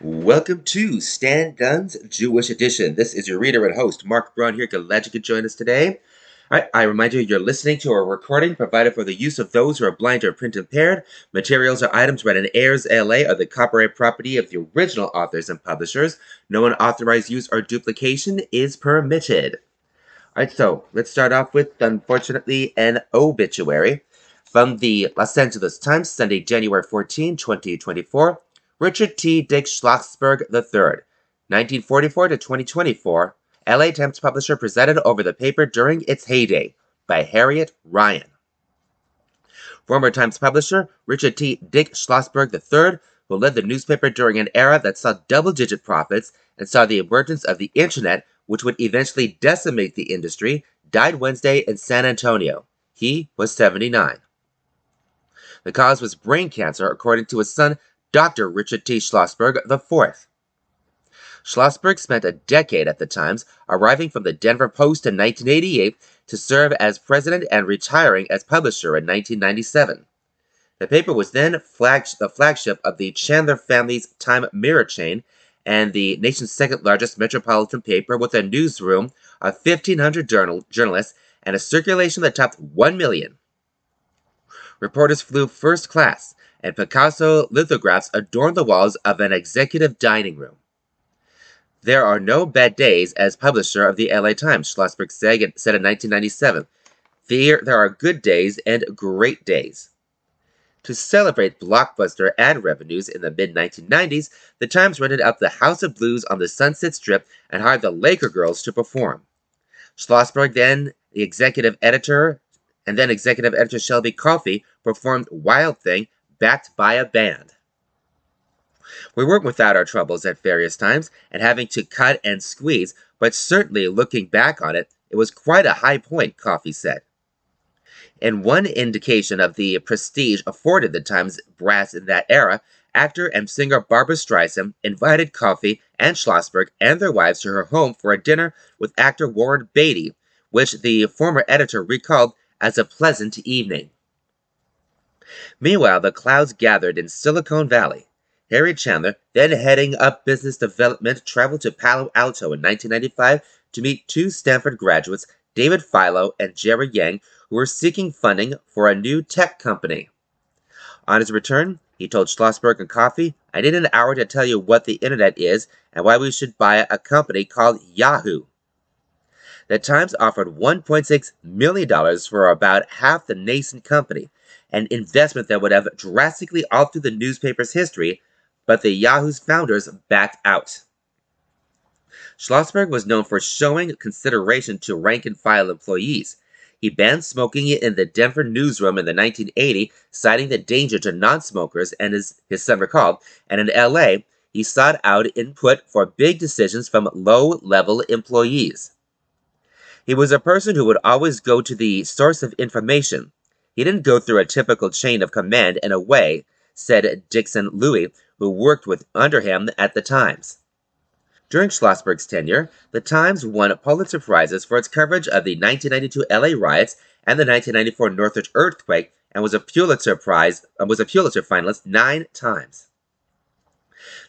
Welcome to Stan Dunn's Jewish Edition. This is your reader and host, Marc Braun here. Glad you could join us today. All right, I remind you you're listening to a recording provided for the use of those who are blind or print impaired. Materials or items read in AIRSLA are the copyright property of the original authors and publishers. No unauthorized use or duplication is permitted. All right, so let's start off with, unfortunately, an obituary from the Los Angeles Times, Sunday, January 14, 2024. Richard T. Dick Schlosberg III, 1944 to 2024, LA Times publisher presented over the paper during its heyday by Harriet Ryan. Former Times publisher Richard T. Dick Schlosberg III, who led the newspaper during an era that saw double digit profits and saw the emergence of the internet, which would eventually decimate the industry, died Wednesday in San Antonio. He was 79. The cause was brain cancer, according to his son Dr. Richard T. Schlosberg IV. Schlosberg spent a decade at the Times, arriving from the Denver Post in 1988 to serve as president and retiring as publisher in 1997. The paper was then flag- the flagship of the Chandler family's Times Mirror chain and the nation's second largest metropolitan paper with a newsroom of 1,500 journal- journalists and a circulation that topped 1 million. Reporters flew first class, and Picasso lithographs adorn the walls of an executive dining room. There are no bad days as publisher of the LA Times, Schlosberg said in 1997. There, there are good days and great days. To celebrate blockbuster ad revenues in the mid 1990s, the Times rented out the House of Blues on the Sunset Strip and hired the Laker Girls to perform. Schlosberg, then the executive editor, and then executive editor Shelby Coffey performed Wild Thing backed by a band. We weren't without our troubles at various times and having to cut and squeeze, but certainly looking back on it, it was quite a high point, Coffey said. In one indication of the prestige afforded the Times brass in that era, actor and singer Barbara Streisand invited Coffey and Schlosberg and their wives to her home for a dinner with actor Warren Beatty, which the former editor recalled as a pleasant evening. Meanwhile, the clouds gathered in Silicon Valley. Harry Chandler, then heading up business development, traveled to Palo Alto in 1995 to meet two Stanford graduates, David Filo and Jerry Yang, who were seeking funding for a new tech company. On his return, he told Schlosberg and Coffey, I need an hour to tell you what the internet is and why we should buy a company called Yahoo. The Times offered $1.6 million for about half the nascent company, an investment that would have drastically altered the newspaper's history, but the Yahoo's founders backed out. Schlosberg was known for showing consideration to rank and file employees. He banned smoking in the Denver newsroom in the 1980, citing the danger to non-smokers, and his, his son recalled, and in LA, he sought out input for big decisions from low-level employees. He was a person who would always go to the source of information, he didn't go through a typical chain of command in a way, said Dickson Louie, who worked with under him at the Times. During Schlosberg's tenure, the Times won Pulitzer Prizes for its coverage of the 1992 LA riots and the 1994 Northridge earthquake, and was a Pulitzer Prize uh, was a Pulitzer finalist nine times.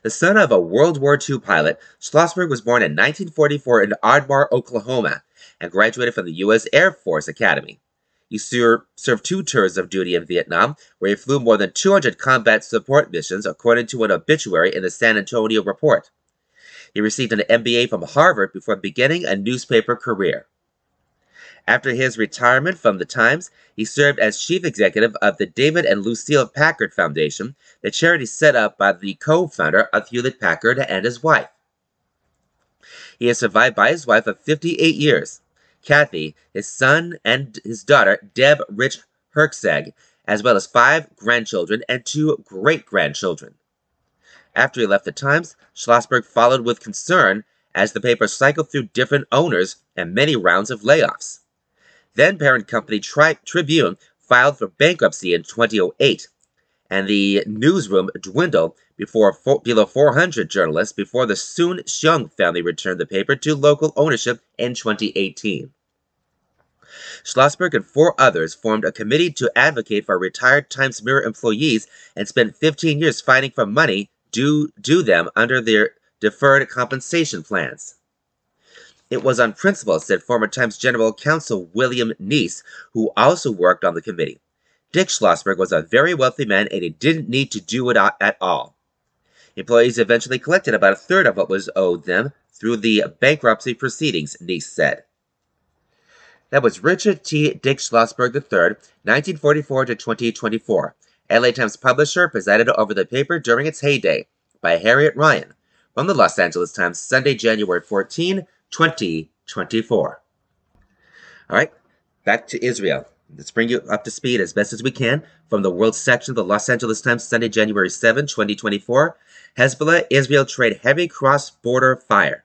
The son of a World War II pilot, Schlosberg was born in 1944 in Ardmore, Oklahoma, and graduated from the U.S. Air Force Academy. He ser- served two tours of duty in Vietnam, where he flew more than 200 combat support missions, according to an obituary in the San Antonio Report. He received an MBA from Harvard before beginning a newspaper career. After his retirement from the Times, he served as chief executive of the David and Lucile Packard Foundation, the charity set up by the co founder of Hewlett Packard and his wife. He is survived by his wife of 58 years. Kathy, his son, and his daughter, Deb Rich Herzog, as well as five grandchildren and two great grandchildren. After he left the Times, Schlosberg followed with concern as the paper cycled through different owners and many rounds of layoffs. Then parent company Tri- Tribune filed for bankruptcy in 2008, and the newsroom dwindled before below 400 journalists before the Soon Shiong family returned the paper to local ownership in 2018. Schlosberg and four others formed a committee to advocate for retired Times Mirror employees and spent 15 years fighting for money due, do them under their deferred compensation plans. It was on principle, said former Times General Counsel William Niese, who also worked on the committee. Dick Schlosberg was a very wealthy man and he didn't need to do it at all. Employees eventually collected about a third of what was owed them through the bankruptcy proceedings, Niese said. That was Richard T. Dick Schlosberg III, 1944 to 2024. LA Times publisher presided over the paper during its heyday by Harriet Ryan from the Los Angeles Times, Sunday, January 14, 2024. All right, back to Israel. Let's bring you up to speed as best as we can from the world section of the Los Angeles Times, Sunday, January 7, 2024. Hezbollah, Israel trade heavy cross border fire.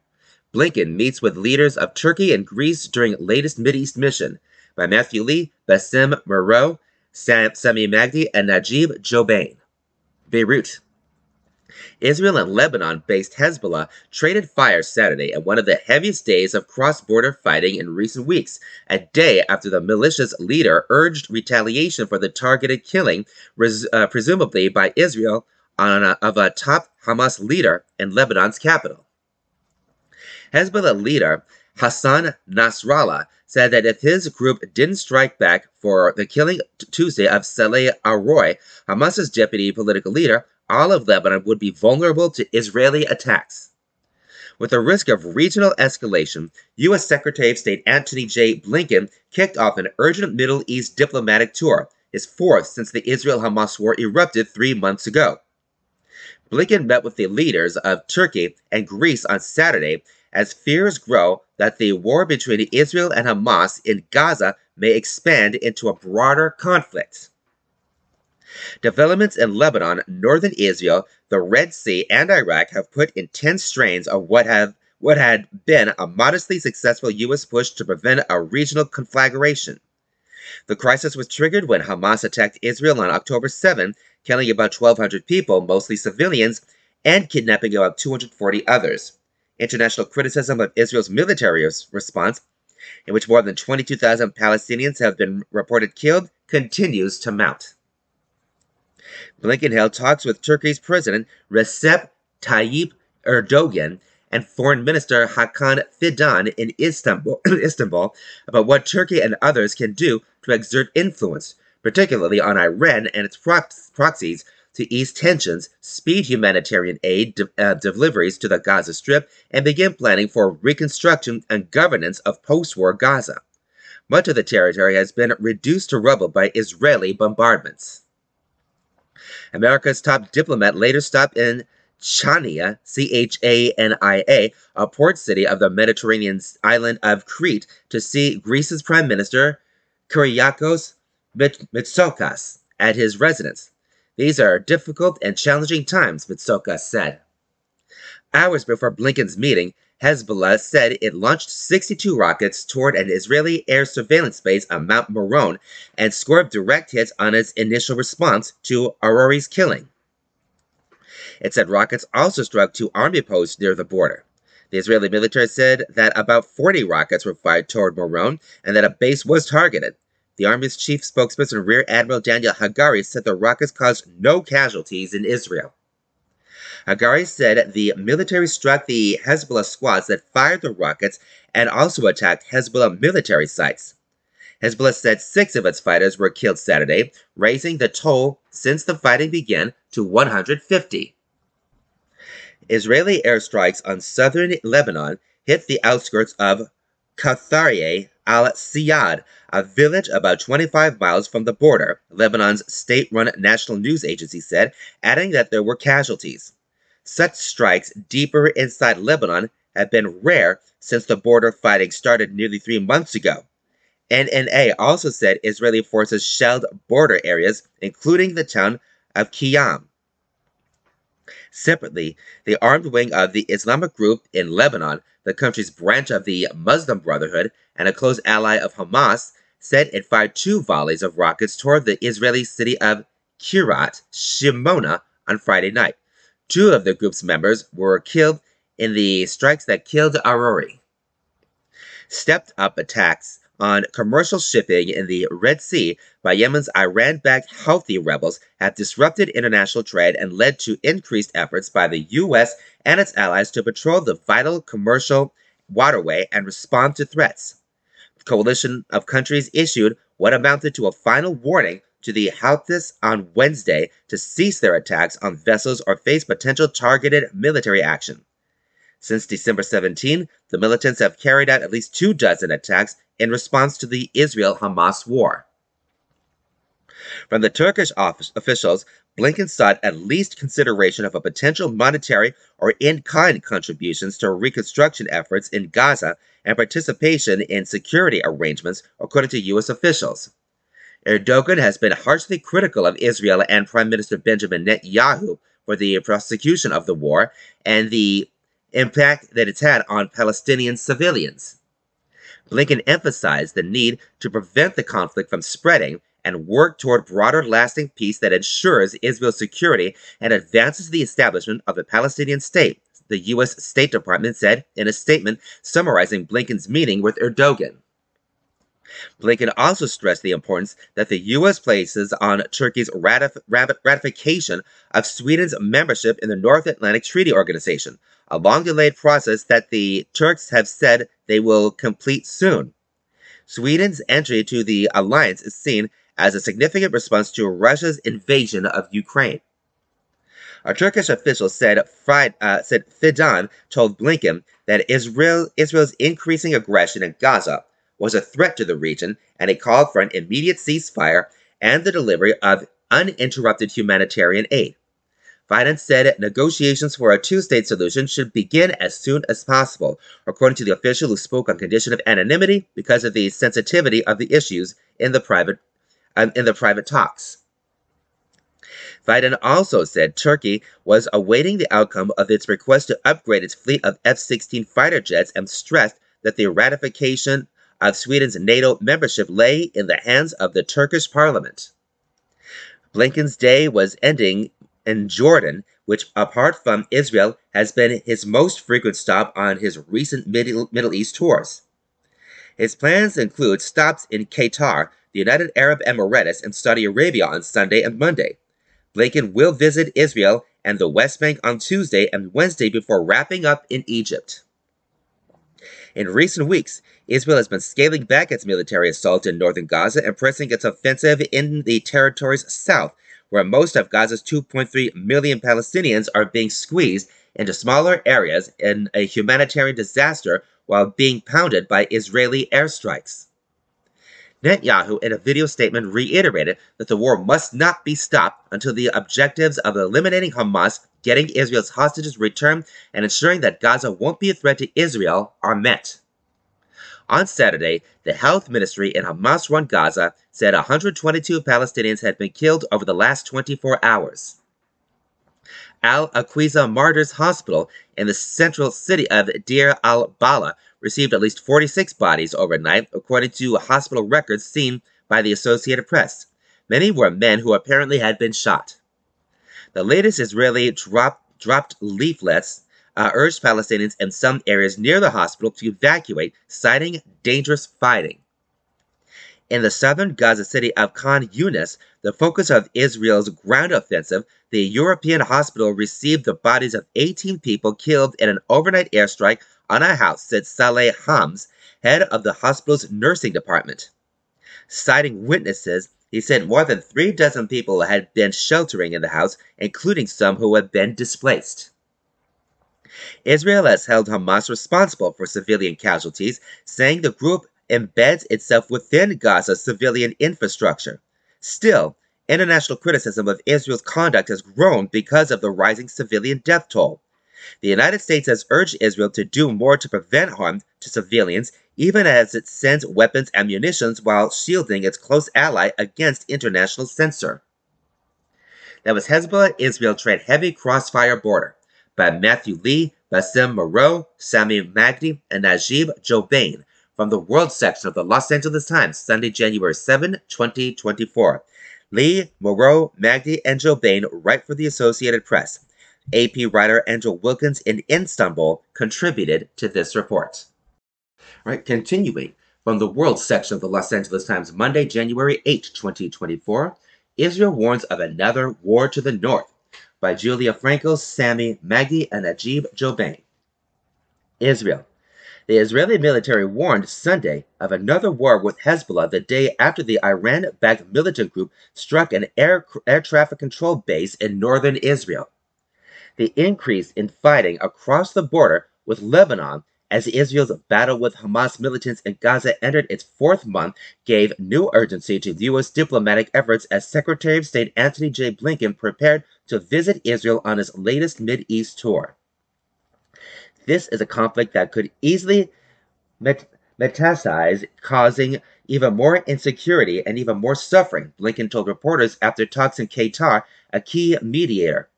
Blinken meets with leaders of Turkey and Greece during latest East mission by Matthew Lee, Bassem Moreau, Sami Magdy, and Najib Jobain. Beirut. Israel and Lebanon based Hezbollah traded fire Saturday at one of the heaviest days of cross border fighting in recent weeks, a day after the militia's leader urged retaliation for the targeted killing, res- uh, presumably by Israel, a, of a top Hamas leader in Lebanon's capital. Hezbollah leader Hassan Nasrallah said that if his group didn't strike back for the killing Tuesday of Saleh Arouri, Hamas's deputy political leader, all of Lebanon would be vulnerable to Israeli attacks. With the risk of regional escalation, U.S. Secretary of State Antony J. Blinken kicked off an urgent Middle East diplomatic tour, his fourth since the Israel Hamas war erupted three months ago. Blinken met with the leaders of Turkey and Greece on Saturday as fears grow that the war between Israel and Hamas in Gaza may expand into a broader conflict. Developments in Lebanon, northern Israel, the Red Sea, and Iraq have put intense strains on what have what had been a modestly successful U.S. push to prevent a regional conflagration. The crisis was triggered when Hamas attacked Israel on October 7, killing about 1,200 people, mostly civilians, and kidnapping about 240 others. International criticism of Israel's military response, in which more than 22,000 Palestinians have been reported killed, continues to mount. Blinken held talks with Turkey's President Recep Tayyip Erdogan and Foreign Minister Hakan Fidan in Istanbul, Istanbul about what Turkey and others can do to exert influence, particularly on Iran and its proxies, to ease tensions, speed humanitarian aid de- uh, deliveries to the Gaza Strip, and begin planning for reconstruction and governance of post war Gaza. Much of the territory has been reduced to rubble by Israeli bombardments. America's top diplomat later stopped in Chania, C H A N I A, a port city of the Mediterranean island of Crete, to see Greece's Prime Minister Kyriakos Mitsotakis at his residence. These are difficult and challenging times, Mitsotakis said. Hours before Blinken's meeting, Hezbollah said it launched 62 rockets toward an Israeli air surveillance base on Mount Meron and scored direct hits on its initial response to Arouri's killing. It said rockets also struck two army posts near the border. The Israeli military said that about 40 rockets were fired toward Meron and that a base was targeted. The Army's chief spokesperson, Rear Admiral Daniel Hagari, said the rockets caused no casualties in Israel. Hagari said the military struck the Hezbollah squads that fired the rockets and also attacked Hezbollah military sites. Hezbollah said six of its fighters were killed Saturday, raising the toll since the fighting began to 150. Israeli airstrikes on southern Lebanon hit the outskirts of Katharie al-Siyad, a village about 25 miles from the border, Lebanon's state-run national news agency said, adding that there were casualties. Such strikes deeper inside Lebanon have been rare since the border fighting started nearly three months ago. NNA also said Israeli forces shelled border areas, including the town of Khiam. Separately, the armed wing of the Islamic group in Lebanon, the country's branch of the Muslim Brotherhood and a close ally of Hamas, said it fired two volleys of rockets toward the Israeli city of Kiryat Shimona on Friday night. Two of the group's members were killed in the strikes that killed Arouri. Stepped up attacks on commercial shipping in the Red Sea by Yemen's Iran backed Houthi rebels have disrupted international trade and led to increased efforts by the U.S. and its allies to patrol the vital commercial waterway and respond to threats. The coalition of countries issued what amounted to a final warning to the Houthis on Wednesday to cease their attacks on vessels or face potential targeted military action. Since December 17, the militants have carried out at least two dozen attacks in response to the Israel Hamas war. From the Turkish officials, Blinken sought at least consideration of a potential monetary or in kind contributions to reconstruction efforts in Gaza and participation in security arrangements, according to U.S. officials. Erdogan has been harshly critical of Israel and Prime Minister Benjamin Netanyahu for the prosecution of the war and the impact that it's had on Palestinian civilians. Blinken emphasized the need to prevent the conflict from spreading and work toward broader lasting peace that ensures Israel's security and advances the establishment of a Palestinian state, the U.S. State Department said in a statement summarizing Blinken's meeting with Erdogan. Blinken also stressed the importance that the U.S. places on Turkey's ratif- ratification of Sweden's membership in the North Atlantic Treaty Organization, a long delayed process that the Turks have said they will complete soon. Sweden's entry to the alliance is seen as a significant response to Russia's invasion of Ukraine. A Turkish official said, Friday, uh, said Fidan told Blinken that Israel, Israel's increasing aggression in Gaza was a threat to the region and it called for an immediate ceasefire and the delivery of uninterrupted humanitarian aid. Fidan said negotiations for a two state solution should begin as soon as possible, according to the official who spoke on condition of anonymity because of the sensitivity of the issues in the private, um, in the private talks. Fidan also said Turkey was awaiting the outcome of its request to upgrade its fleet of F 16 fighter jets and stressed that the ratification of Sweden's NATO membership lay in the hands of the Turkish parliament. Blinken's day was ending in Jordan, which, apart from Israel, has been his most frequent stop on his recent Middle, East tours. His plans include stops in Qatar, the United Arab Emirates, and Saudi Arabia on Sunday and Monday. Blinken will visit Israel and the West Bank on Tuesday and Wednesday before wrapping up in Egypt. In recent weeks, Israel has been scaling back its military assault in northern Gaza and pressing its offensive in the territories south, where most of Gaza's 2.3 million Palestinians are being squeezed into smaller areas in a humanitarian disaster while being pounded by Israeli airstrikes. Netanyahu, in a video statement, reiterated that the war must not be stopped until the objectives of eliminating Hamas, getting Israel's hostages returned, and ensuring that Gaza won't be a threat to Israel are met. On Saturday, the health ministry in Hamas run Gaza said 122 Palestinians had been killed over the last 24 hours. Al Aqsa Martyrs Hospital in the central city of Deir al Balah received at least 46 bodies overnight, according to hospital records seen by the Associated Press. Many were men who apparently had been shot. The latest Israeli drop, dropped leaflets uh, urged Palestinians in some areas near the hospital to evacuate, citing dangerous fighting. In the southern Gaza city of Khan Yunis, the focus of Israel's ground offensive, the European hospital received the bodies of 18 people killed in an overnight airstrike on a house, said Saleh Hams, head of the hospital's nursing department. Citing witnesses, he said more than three dozen people had been sheltering in the house, including some who had been displaced. Israel has held Hamas responsible for civilian casualties, saying the group embeds itself within Gaza's civilian infrastructure. Still, international criticism of Israel's conduct has grown because of the rising civilian death toll. The United States has urged Israel to do more to prevent harm to civilians, even as it sends weapons and munitions while shielding its close ally against international censor. That was Hezbollah Israel trade heavy crossfire border by Matthew Lee, Bassem Moreau, Sami Magdy, and Najib Jobain from the World section of the Los Angeles Times, Sunday, January 7, 2024. Lee, Moreau, Magdy, and Jobain write for the Associated Press. AP writer Angel Wilkins in Istanbul contributed to this report. Right, continuing. From the World section of the Los Angeles Times, Monday, January 8, 2024, Israel warns of another war to the north by Julia Frankel, Sami Magdy, and Ajib Jobain. Israel. The Israeli military warned Sunday of another war with Hezbollah the day after the Iran backed militant group struck an air, air traffic control base in northern Israel. The increase in fighting across the border with Lebanon as Israel's battle with Hamas militants in Gaza entered its fourth month, gave new urgency to U.S. diplomatic efforts as Secretary of State Antony J. Blinken prepared to visit Israel on his latest East tour. This is a conflict that could easily met- metastasize, causing even more insecurity and even more suffering, Blinken told reporters after talks in Qatar, a key mediator.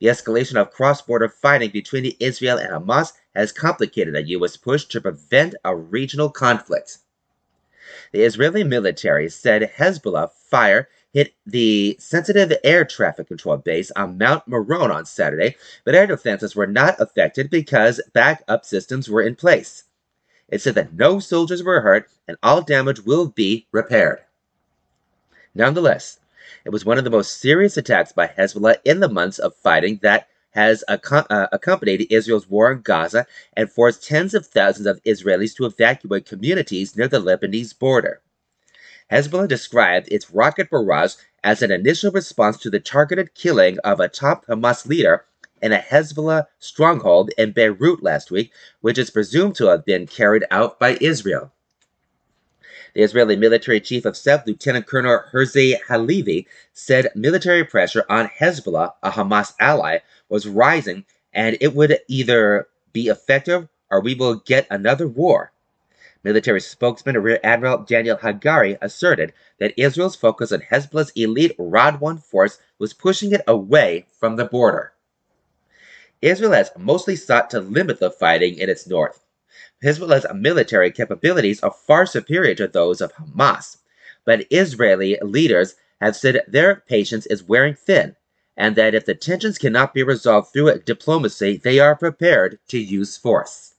The escalation of cross border fighting between Israel and Hamas has complicated a U.S. push to prevent a regional conflict. The Israeli military said Hezbollah fire hit the sensitive air traffic control base on Mount Meron on Saturday, but air defenses were not affected because backup systems were in place. It said that no soldiers were hurt and all damage will be repaired. Nonetheless, it was one of the most serious attacks by Hezbollah in the months of fighting that has uh, accompanied Israel's war in Gaza and forced tens of thousands of Israelis to evacuate communities near the Lebanese border. Hezbollah described its rocket barrage as an initial response to the targeted killing of a top Hamas leader in a Hezbollah stronghold in Beirut last week, which is presumed to have been carried out by Israel. The Israeli military chief of staff, Lieutenant Colonel Herzi Halevi, said military pressure on Hezbollah, a Hamas ally, was rising and it would either be effective or we will get another war. Military spokesman Rear Admiral Daniel Hagari asserted that Israel's focus on Hezbollah's elite Radwan force was pushing it away from the border. Israel has mostly sought to limit the fighting in its north. Hezbollah's military capabilities are far superior to those of Hamas, but Israeli leaders have said their patience is wearing thin, and that if the tensions cannot be resolved through diplomacy, they are prepared to use force.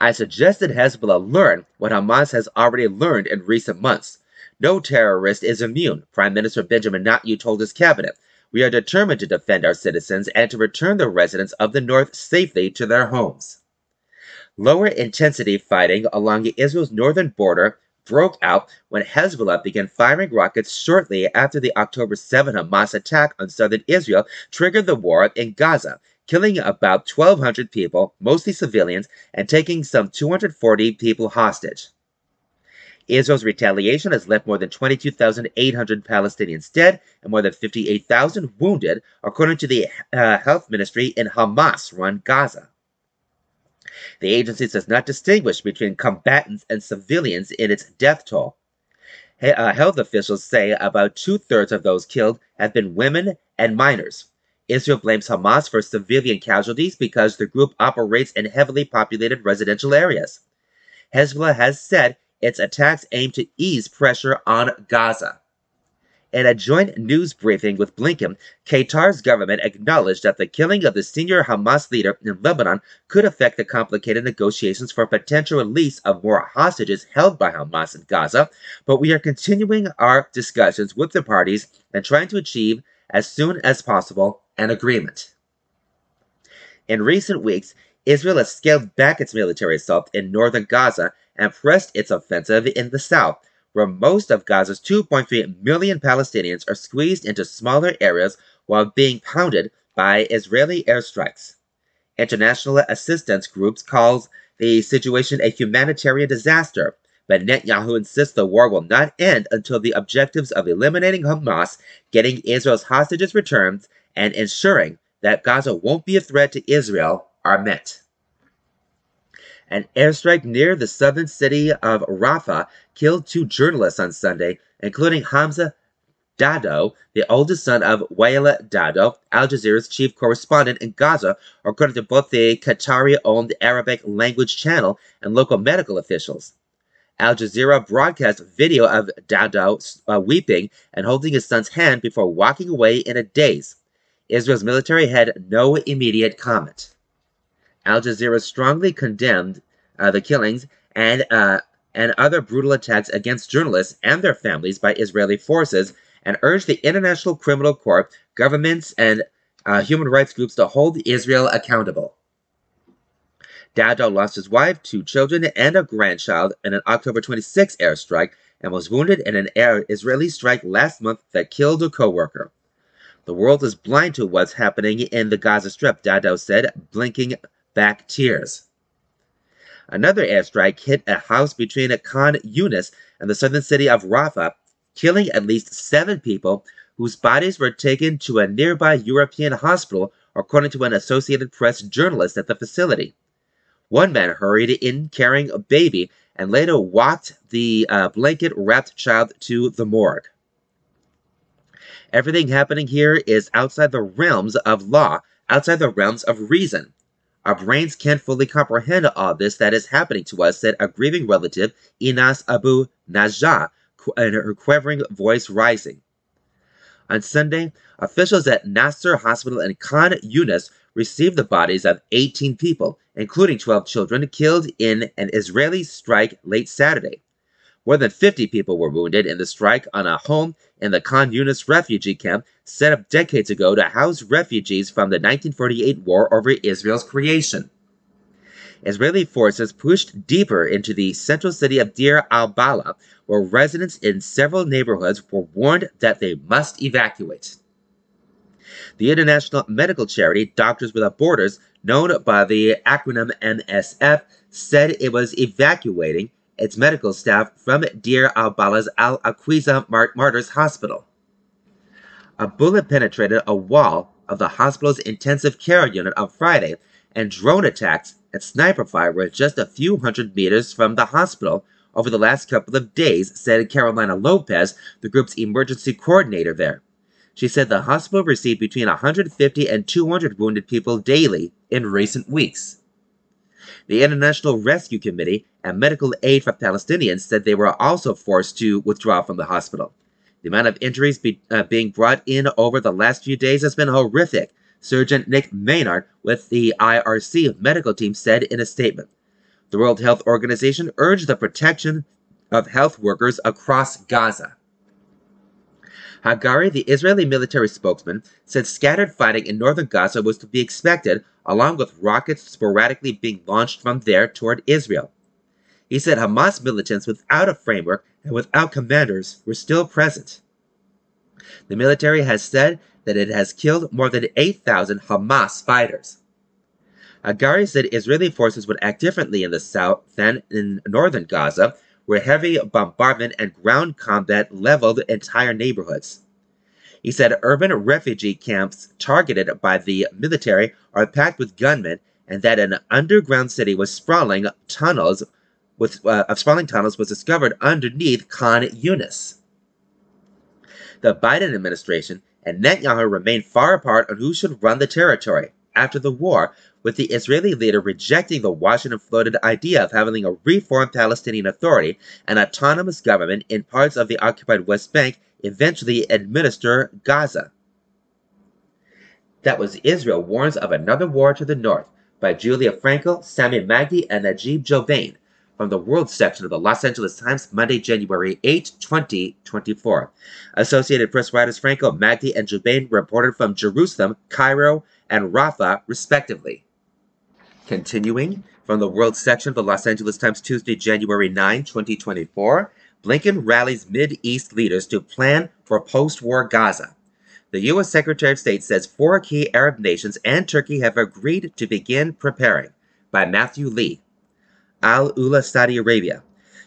I suggested Hezbollah learn what Hamas has already learned in recent months. No terrorist is immune, Prime Minister Benjamin Netanyahu told his cabinet. We are determined to defend our citizens and to return the residents of the North safely to their homes. Lower intensity fighting along Israel's northern border broke out when Hezbollah began firing rockets shortly after the October 7 Hamas attack on southern Israel triggered the war in Gaza, killing about 1,200 people, mostly civilians, and taking some 240 people hostage. Israel's retaliation has left more than 22,800 Palestinians dead and more than 58,000 wounded, according to the uh, health ministry in Hamas run Gaza. The agency does not distinguish between combatants and civilians in its death toll. Uh, health officials say about two thirds of those killed have been women and minors. Israel blames Hamas for civilian casualties because the group operates in heavily populated residential areas. Hezbollah has said its attacks aim to ease pressure on Gaza. In a joint news briefing with Blinken, Qatar's government acknowledged that the killing of the senior Hamas leader in Lebanon could affect the complicated negotiations for potential release of more hostages held by Hamas in Gaza, but we are continuing our discussions with the parties and trying to achieve, as soon as possible, an agreement. In recent weeks, Israel has scaled back its military assault in northern Gaza and pressed its offensive in the south where most of Gaza's 2.3 million Palestinians are squeezed into smaller areas while being pounded by Israeli airstrikes. International assistance groups call the situation a humanitarian disaster, but Netanyahu insists the war will not end until the objectives of eliminating Hamas, getting Israel's hostages returned, and ensuring that Gaza won't be a threat to Israel are met. An airstrike near the southern city of Rafah killed two journalists on Sunday, including Hamza Dahdouh, the oldest son of Waila Dahdouh, Al Jazeera's chief correspondent in Gaza, according to both the Qatari owned Arabic language channel and local medical officials. Al Jazeera broadcast video of Dahdouh uh, weeping and holding his son's hand before walking away in a daze. Israel's military had no immediate comment. Al Jazeera strongly condemned uh, the killings and uh, and other brutal attacks against journalists and their families by Israeli forces and urged the International Criminal Court, governments, and uh, human rights groups to hold Israel accountable. Dahdouh lost his wife, two children, and a grandchild in an October 26 airstrike and was wounded in an air Israeli strike last month that killed a co-worker. The world is blind to what's happening in the Gaza Strip, Dahdouh said, blinking back tears. Another airstrike hit a house between Khan Yunis and the southern city of Rafah, killing at least seven people whose bodies were taken to a nearby European hospital, according to an Associated Press journalist at the facility. One man hurried in carrying a baby and later walked the uh, blanket wrapped child to the morgue. Everything happening here is outside the realms of law, outside the realms of reason. Our brains can't fully comprehend all this that is happening to us, said a grieving relative, Inas Abu Najah, and her quivering voice rising. On Sunday, officials at Nasser Hospital in Khan Yunis received the bodies of 18 people, including 12 children, killed in an Israeli strike late Saturday. More than 50 people were wounded in the strike on a home in the Khan Yunis refugee camp set up decades ago to house refugees from the 1948 war over Israel's creation. Israeli forces pushed deeper into the central city of Deir al-Balah, where residents in several neighborhoods were warned that they must evacuate. The international medical charity Doctors Without Borders, known by the acronym MSF, said it was evacuating its medical staff from Deir al-Balah's Al-Aqsa Martyrs Hospital. A bullet penetrated a wall of the hospital's intensive care unit on Friday, and drone attacks and sniper fire were just a few hundred meters from the hospital over the last couple of days, said Carolina Lopez, the group's emergency coordinator there. She said the hospital received between 150 and 200 wounded people daily in recent weeks. The International Rescue Committee and Medical Aid for Palestinians said they were also forced to withdraw from the hospital. The amount of injuries be, uh, being brought in over the last few days has been horrific, Surgeon Nick Maynard with the IRC medical team said in a statement. The World Health Organization urged the protection of health workers across Gaza. Hagari, the Israeli military spokesman, said scattered fighting in northern Gaza was to be expected, along with rockets sporadically being launched from there toward Israel. He said Hamas militants without a framework and without commanders were still present. The military has said that it has killed more than 8,000 Hamas fighters. Hagari said Israeli forces would act differently in the south than in northern Gaza, where heavy bombardment and ground combat leveled entire neighborhoods. He said urban refugee camps targeted by the military are packed with gunmen and that an underground city with sprawling tunnels with, uh, of sprawling tunnels was discovered underneath Khan Yunis. The Biden administration and Netanyahu remain far apart on who should run the territory after the war, with the Israeli leader rejecting the Washington floated idea of having a reformed Palestinian Authority, an autonomous government in parts of the occupied West Bank, eventually administer Gaza. That was Israel warns of another war to the north by Julia Frankel, Sami Magdy, and Najib Jobain from the World section of the Los Angeles Times, Monday, January 8, 2024. Associated Press writers Frankel, Magdy, and Jobain reported from Jerusalem, Cairo, and Rafah, respectively. Continuing from the World section of the Los Angeles Times, Tuesday, January 9, 2024, Blinken rallies Mid-East leaders to plan for post-war Gaza. The U.S. Secretary of State says four key Arab nations and Turkey have agreed to begin preparing. By Matthew Lee. Al Ula, Saudi Arabia.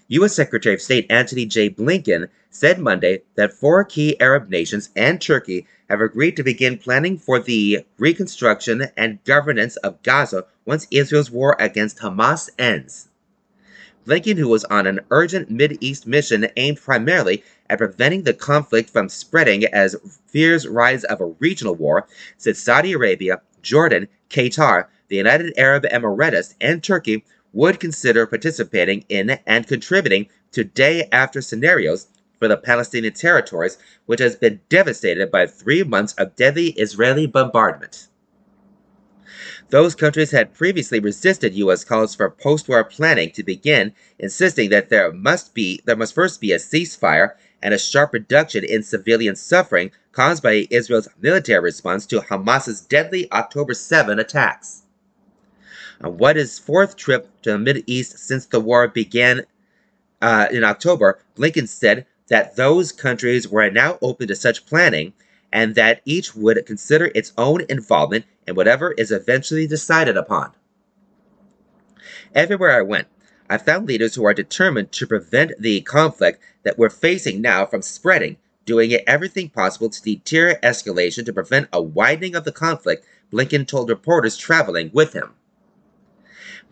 U.S. Secretary of State Antony J. Blinken said Monday that four key Arab nations and Turkey have agreed to begin planning for the reconstruction and governance of Gaza once Israel's war against Hamas ends. Blinken, who was on an urgent Mid-East mission aimed primarily at preventing the conflict from spreading as fears rise of a regional war, said Saudi Arabia, Jordan, Qatar, the United Arab Emirates, and Turkey would consider participating in and contributing to day after scenarios for the Palestinian territories, which has been devastated by three months of deadly Israeli bombardment. Those countries had previously resisted U.S. calls for post-war planning to begin, insisting that there must be there must first be a ceasefire and a sharp reduction in civilian suffering caused by Israel's military response to Hamas's deadly October 7 attacks. On what is fourth trip to the Middle East since the war began uh, in October, Blinken said that those countries were now open to such planning and that each would consider its own involvement in whatever is eventually decided upon. Everywhere I went, I found leaders who are determined to prevent the conflict that we're facing now from spreading, doing everything possible to deter escalation to prevent a widening of the conflict, Blinken told reporters traveling with him.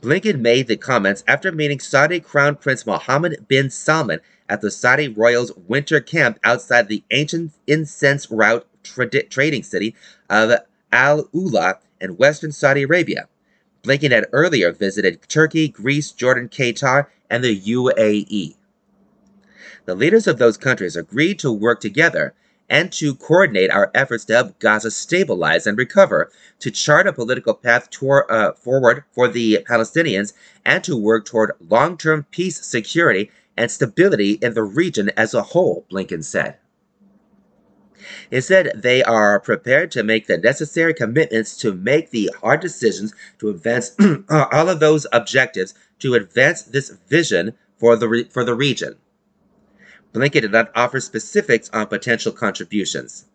Blinken made the comments after meeting Saudi Crown Prince Mohammed bin Salman at the Saudi royals' winter camp outside the ancient incense route tra- trading city of Al Ula in western Saudi Arabia. Blinken had earlier visited Turkey, Greece, Jordan, Qatar, and the UAE. The leaders of those countries agreed to work together and to coordinate our efforts to help Gaza stabilize and recover, to chart a political path toward, uh, forward for the Palestinians, and to work toward long term peace, security, and stability in the region as a whole, Blinken said. Said they are prepared to make the necessary commitments to make the hard decisions to advance uh, all of those objectives to advance this vision for the, re- for the region. Blinken did not offer specifics on potential contributions.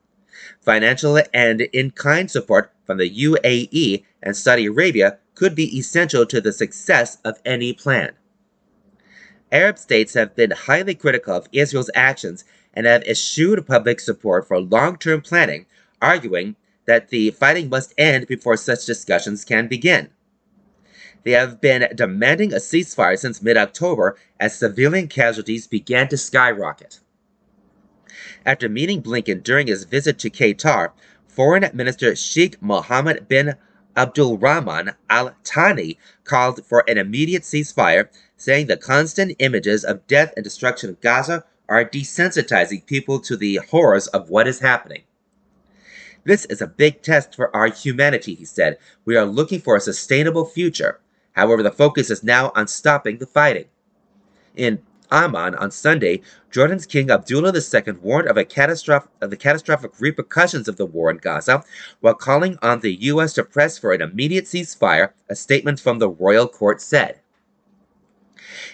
Financial and in kind support from the UAE and Saudi Arabia could be essential to the success of any plan. Arab states have been highly critical of Israel's actions and have eschewed public support for long term planning, arguing that the fighting must end before such discussions can begin. They have been demanding a ceasefire since mid October as civilian casualties began to skyrocket. After meeting Blinken during his visit to Qatar, Foreign Minister Sheikh Mohammed bin Abdulrahman Al Thani called for an immediate ceasefire, saying the constant images of death and destruction of Gaza are desensitizing people to the horrors of what is happening. This is a big test for our humanity, he said. We are looking for a sustainable future. However, the focus is now on stopping the fighting. In Amman on Sunday, Jordan's King Abdullah II warned of, of the catastrophic repercussions of the war in Gaza while calling on the U.S. to press for an immediate ceasefire, a statement from the royal court said.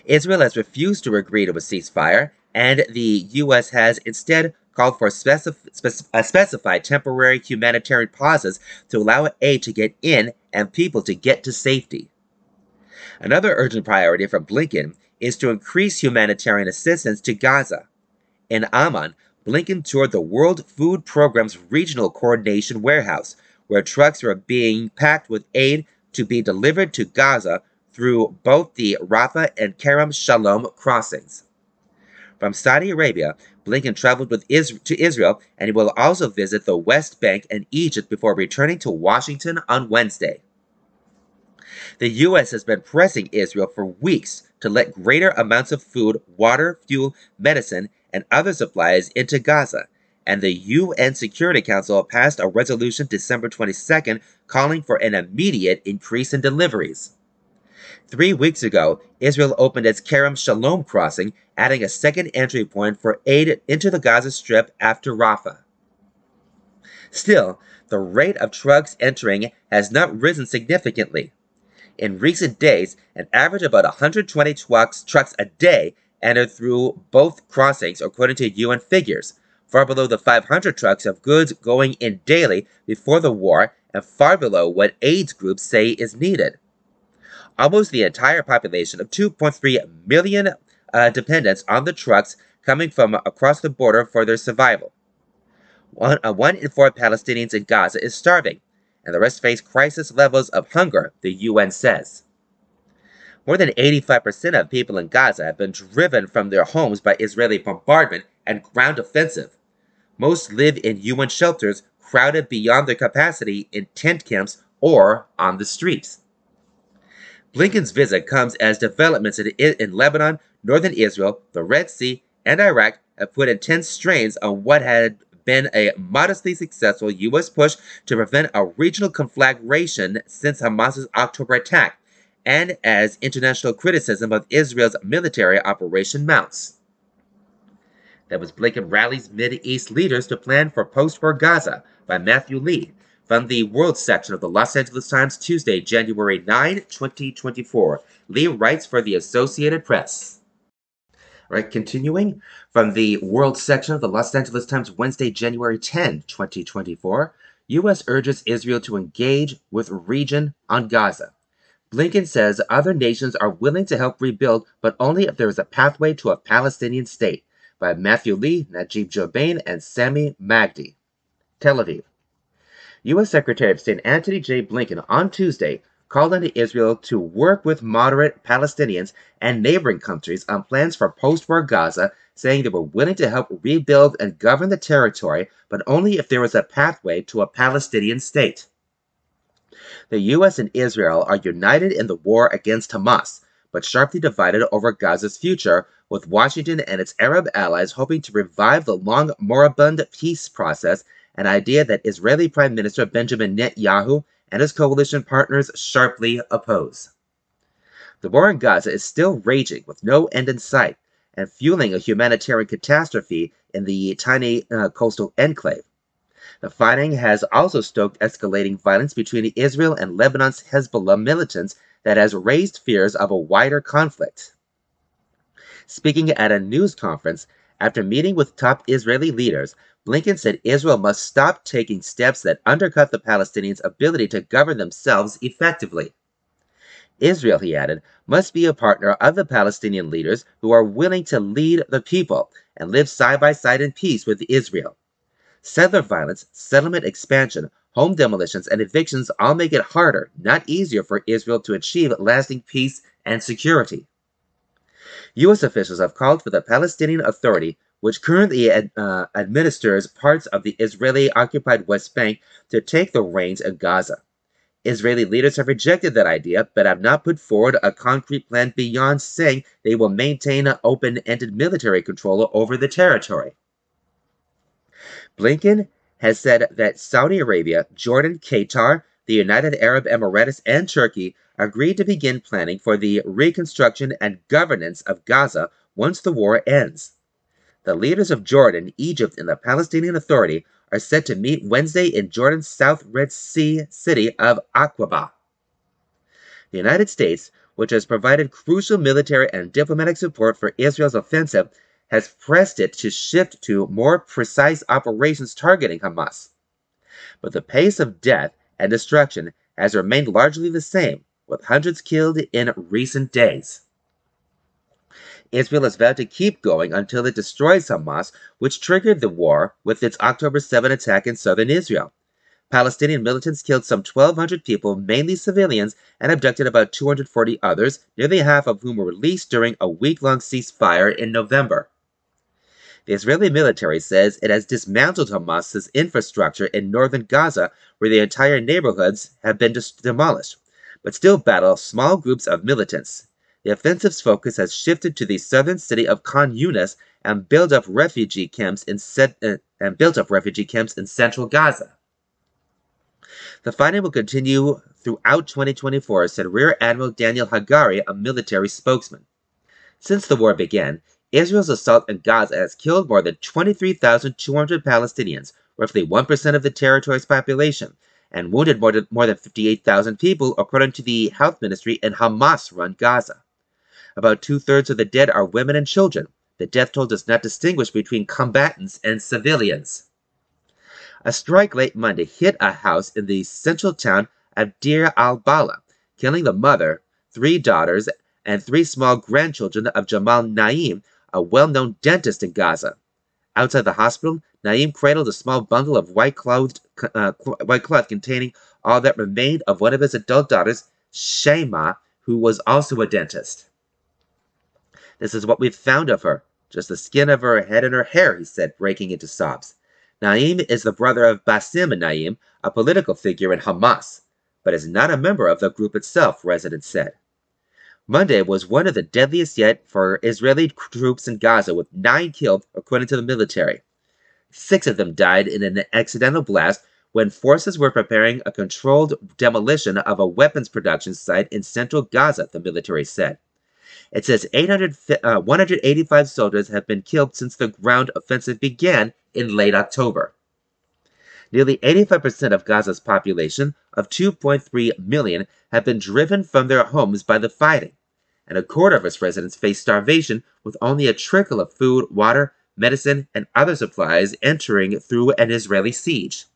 Israel has refused to agree to a ceasefire, and the U.S. has instead called for specif- spec- uh, specified temporary humanitarian pauses to allow aid to get in and people to get to safety. Another urgent priority for Blinken is to increase humanitarian assistance to Gaza. In Amman, Blinken toured the World Food Programme's regional coordination warehouse, where trucks were being packed with aid to be delivered to Gaza through both the Rafah and Kerem Shalom crossings. From Saudi Arabia, Blinken traveled Is- to Israel and he will also visit the West Bank and Egypt before returning to Washington on Wednesday. The U.S. has been pressing Israel for weeks to let greater amounts of food, water, fuel, medicine, and other supplies into Gaza, and the UN Security Council passed a resolution December 22nd calling for an immediate increase in deliveries. Three weeks ago, Israel opened its Kerem Shalom crossing, adding a second entry point for aid into the Gaza Strip after Rafah. Still, the rate of trucks entering has not risen significantly. In recent days, an average of about 120 trucks, trucks a day entered through both crossings, according to UN figures, far below the 500 trucks of goods going in daily before the war and far below what AIDS groups say is needed almost the entire population of 2.3 million uh, dependents on the trucks coming from across the border for their survival. One, uh, one in four Palestinians in Gaza is starving, and the rest face crisis levels of hunger, the UN says. More than 85% of people in Gaza have been driven from their homes by Israeli bombardment and ground offensive. Most live in UN shelters crowded beyond their capacity in tent camps or on the streets. Blinken's visit comes as developments in, in Lebanon, northern Israel, the Red Sea, and Iraq have put intense strains on what had been a modestly successful U.S. push to prevent a regional conflagration since Hamas's October attack, and as international criticism of Israel's military operation mounts. That was Blinken rallies East leaders to plan for post-war Gaza by Matthew Lee from the World section of the Los Angeles Times Tuesday, January 9, 2024. Lee writes for the Associated Press. All right, continuing from the World section of the Los Angeles Times Wednesday, January 10, 2024. U.S. urges Israel to engage with region on Gaza. Blinken says other nations are willing to help rebuild, but only if there is a pathway to a Palestinian state. By Matthew Lee, Najib Jobain, and Sami Magdy. Tel Aviv. U.S. Secretary of State Antony J. Blinken on Tuesday called on Israel to work with moderate Palestinians and neighboring countries on plans for post war Gaza, saying they were willing to help rebuild and govern the territory, but only if there was a pathway to a Palestinian state. The U.S. and Israel are united in the war against Hamas, but sharply divided over Gaza's future, with Washington and its Arab allies hoping to revive the long moribund peace process, an idea that Israeli Prime Minister Benjamin Netanyahu and his coalition partners sharply oppose. The war in Gaza is still raging with no end in sight and fueling a humanitarian catastrophe in the tiny uh, coastal enclave. The fighting has also stoked escalating violence between Israel and Lebanon's Hezbollah militants that has raised fears of a wider conflict. Speaking at a news conference after meeting with top Israeli leaders, Blinken said Israel must stop taking steps that undercut the Palestinians' ability to govern themselves effectively. Israel, he added, must be a partner of the Palestinian leaders who are willing to lead the people and live side by side in peace with Israel. Settler violence, settlement expansion, home demolitions, and evictions all make it harder, not easier, for Israel to achieve lasting peace and security. U.S. officials have called for the Palestinian Authority, which currently ad, uh, administers parts of the Israeli occupied West Bank, to take the reins of Gaza. Israeli leaders have rejected that idea, but have not put forward a concrete plan beyond saying they will maintain an open ended military control over the territory. Blinken has said that Saudi Arabia, Jordan, Qatar, the United Arab Emirates, and Turkey agreed to begin planning for the reconstruction and governance of Gaza once the war ends. The leaders of Jordan, Egypt, and the Palestinian Authority are set to meet Wednesday in Jordan's South Red Sea city of Aqaba. The United States, which has provided crucial military and diplomatic support for Israel's offensive, has pressed it to shift to more precise operations targeting Hamas. But the pace of death and destruction has remained largely the same, with hundreds killed in recent days. Israel has vowed to keep going until it destroys Hamas, which triggered the war with its October 7 attack in southern Israel. Palestinian militants killed some 1,200 people, mainly civilians, and abducted about 240 others, nearly half of whom were released during a week long ceasefire in November. The Israeli military says it has dismantled Hamas's infrastructure in northern Gaza, where the entire neighborhoods have been demolished, but still battle small groups of militants. The offensive's focus has shifted to the southern city of Khan Yunis and built up refugee camps in uh, and built up refugee camps in central Gaza. The fighting will continue throughout 2024, said Rear Admiral Daniel Hagari, a military spokesman. Since the war began, Israel's assault in Gaza has killed more than 23,200 Palestinians, roughly 1% of the territory's population, and wounded more than, more than 58,000 people, according to the health ministry in Hamas run Gaza. About two thirds of the dead are women and children. The death toll does not distinguish between combatants and civilians. A strike late Monday hit a house in the central town of Deir al Balah, killing the mother, three daughters, and three small grandchildren of Jamal Naim, a well-known dentist in Gaza. Outside the hospital, Naim cradled a small bundle of white, clothed, uh, white cloth containing all that remained of one of his adult daughters, Shema, who was also a dentist. This is what we've found of her, just the skin of her head and her hair, he said, breaking into sobs. Naim is the brother of Basim Naim, a political figure in Hamas, but is not a member of the group itself, residents said. Monday was one of the deadliest yet for Israeli troops in Gaza, with nine killed, according to the military. Six of them died in an accidental blast when forces were preparing a controlled demolition of a weapons production site in central Gaza, the military said. It says 800, uh, 185 soldiers have been killed since the ground offensive began in late October. Nearly 85% of Gaza's population of 2.3 million have been driven from their homes by the fighting, and a quarter of its residents face starvation with only a trickle of food, water, medicine, and other supplies entering through an Israeli siege.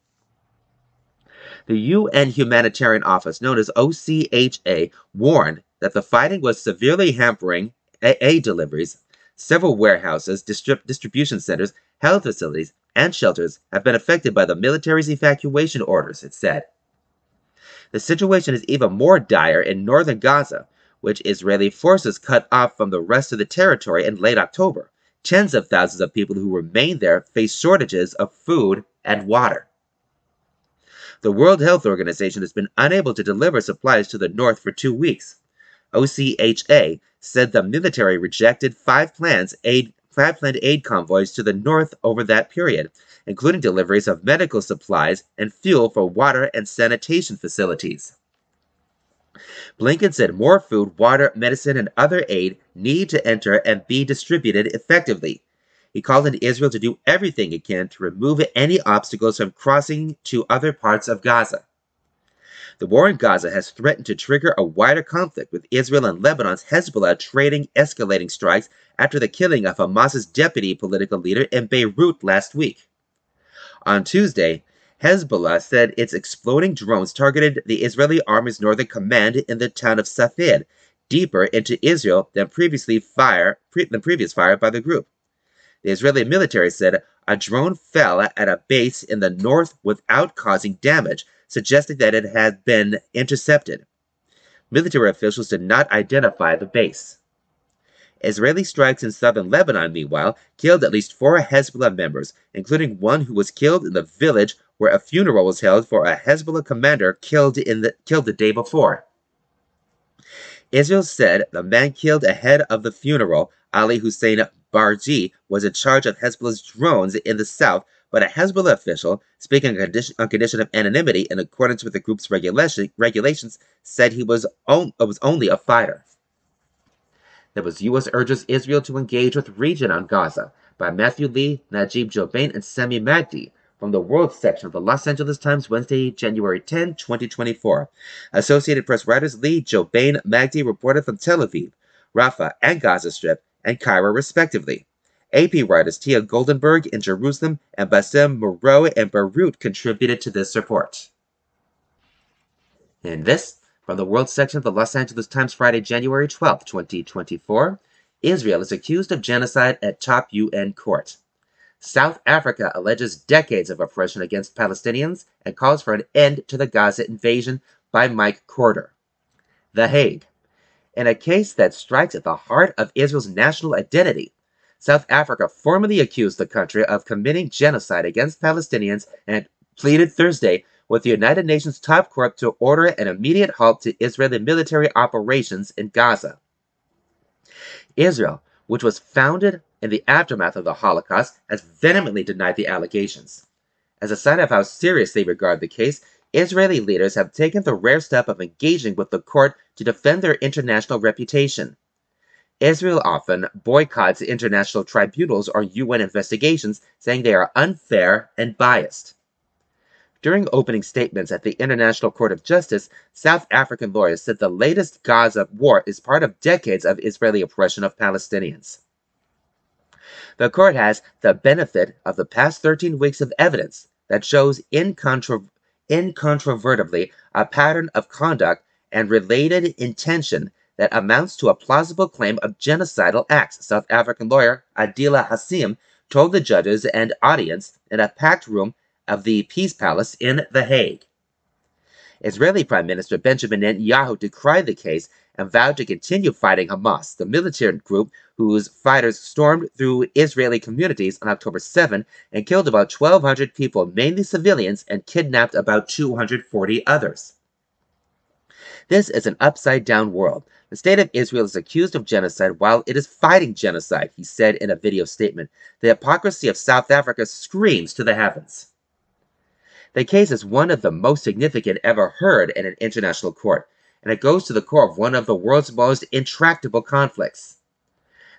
The UN Humanitarian Office, known as OCHA, warned that the fighting was severely hampering aid deliveries. Several warehouses, distrib- distribution centers, health facilities, and shelters have been affected by the military's evacuation orders, it said. The situation is even more dire in northern Gaza, which Israeli forces cut off from the rest of the territory in late October. Tens of thousands of people who remain there face shortages of food and water. The World Health Organization has been unable to deliver supplies to the north for two weeks. OCHA said the military rejected five plans aid five planned aid convoys to the north over that period, including deliveries of medical supplies and fuel for water and sanitation facilities. Blinken said more food, water, medicine, and other aid need to enter and be distributed effectively. He called on Israel to do everything it can to remove any obstacles from crossing to other parts of Gaza. The war in Gaza has threatened to trigger a wider conflict with Israel and Lebanon's Hezbollah trading escalating strikes after the killing of Hamas's deputy political leader in Beirut last week. On Tuesday, Hezbollah said its exploding drones targeted the Israeli army's northern command in the town of Safed, deeper into Israel than previously fire pre- than previous fire by the group. The Israeli military said a drone fell at a base in the north without causing damage, suggesting that it had been intercepted. Military officials did not identify the base. Israeli strikes in southern Lebanon, meanwhile, killed at least four Hezbollah members, including one who was killed in the village where a funeral was held for a Hezbollah commander killed, in the, killed the day before. Israel said the man killed ahead of the funeral, Ali Hussein Barji, was in charge of Hezbollah's drones in the south but a Hezbollah official, speaking on condition, on condition of anonymity in accordance with the group's regulation, regulations, said he was, on, was only a fighter. There was U.S. urges Israel to engage with region on Gaza by Matthew Lee, Najib Jobain, and Sami Magdy from the World section of the Los Angeles Times, Wednesday, January 10, 2024. Associated Press writers Lee, Jobain, Magdy reported from Tel Aviv, Rafah, and Gaza Strip, and Cairo, respectively. AP writers Tia Goldenberg in Jerusalem and Bassem Mroue in Beirut contributed to this report. In this, from the World section of the Los Angeles Times, Friday, January 12, 2024, Israel is accused of genocide at top UN court. South Africa alleges decades of oppression against Palestinians and calls for an end to the Gaza invasion by Mike Corder. The Hague. In a case that strikes at the heart of Israel's national identity, South Africa formally accused the country of committing genocide against Palestinians and pleaded Thursday with the United Nations top court to order an immediate halt to Israeli military operations in Gaza. Israel, which was founded in the aftermath of the Holocaust, has vehemently denied the allegations. As a sign of how serious they regard the case, Israeli leaders have taken the rare step of engaging with the court to defend their international reputation. Israel often boycotts international tribunals or UN investigations, saying they are unfair and biased. During opening statements at the International Court of Justice, South African lawyers said the latest Gaza war is part of decades of Israeli oppression of Palestinians. The court has the benefit of the past 13 weeks of evidence that shows incontro- incontrovertibly a pattern of conduct and related intention that amounts to a plausible claim of genocidal acts, South African lawyer Adila Hassim told the judges and audience in a packed room of the Peace Palace in The Hague. Israeli Prime Minister Benjamin Netanyahu decried the case and vowed to continue fighting Hamas, the militant group whose fighters stormed through Israeli communities on October 7 and killed about 1,200 people, mainly civilians, and kidnapped about 240 others. This is an upside down world. The state of Israel is accused of genocide while it is fighting genocide, he said in a video statement. The hypocrisy of South Africa screams to the heavens. The case is one of the most significant ever heard in an international court, and it goes to the core of one of the world's most intractable conflicts.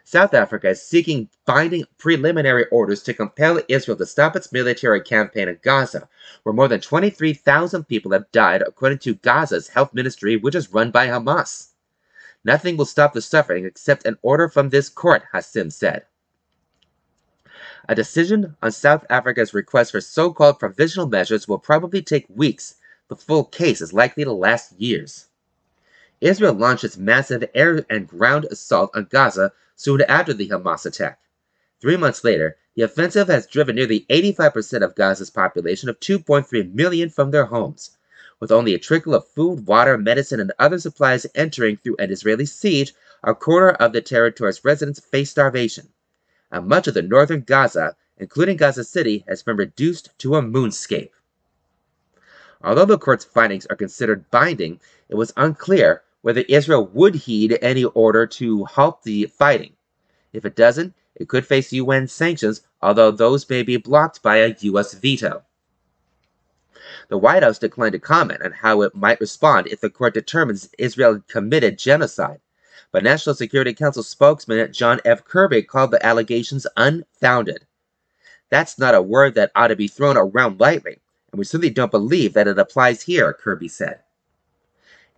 South Africa is seeking binding preliminary orders to compel Israel to stop its military campaign in Gaza, where more than 23,000 people have died, according to Gaza's health ministry, which is run by Hamas. Nothing will stop the suffering except an order from this court, Hassim said. A decision on South Africa's request for so called provisional measures will probably take weeks. The full case is likely to last years. Israel launched its massive air and ground assault on Gaza soon after the Hamas attack. Three months later, the offensive has driven nearly 85% of Gaza's population of 2.3 million from their homes. With only a trickle of food, water, medicine, and other supplies entering through an Israeli siege, a quarter of the territory's residents face starvation and much of the northern Gaza, including Gaza City, has been reduced to a moonscape. Although the court's findings are considered binding, it was unclear whether Israel would heed any order to halt the fighting. If it doesn't, it could face UN sanctions, although those may be blocked by a US veto. The White House declined to comment on how it might respond if the court determines Israel committed genocide but National Security Council spokesman John F. Kirby called the allegations unfounded. That's not a word that ought to be thrown around lightly, and we certainly don't believe that it applies here, Kirby said.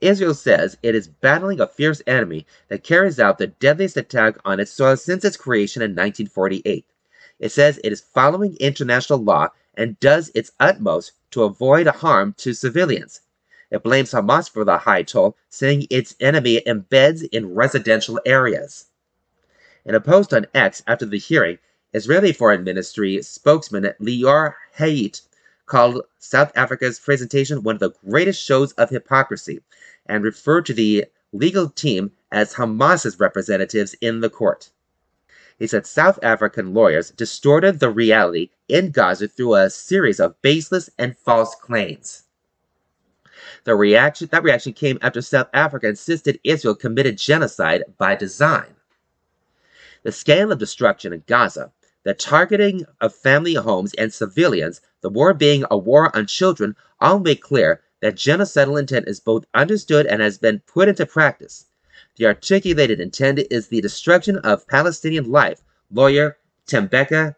Israel says it is battling a fierce enemy that carries out the deadliest attack on its soil since its creation in 1948. It says it is following international law and does its utmost to avoid harm to civilians. It blames Hamas for the high toll, saying its enemy embeds in residential areas. In a post on X after the hearing, Israeli Foreign Ministry spokesman Lior Haiat called South Africa's presentation one of the greatest shows of hypocrisy and referred to the legal team as Hamas's representatives in the court. He said South African lawyers distorted the reality in Gaza through a series of baseless and false claims. The reaction that reaction came after South Africa insisted Israel committed genocide by design. The scale of destruction in Gaza, the targeting of family homes and civilians, the war being a war on children, all make clear that genocidal intent is both understood and has been put into practice. The articulated intent is the destruction of Palestinian life, lawyer Tembeka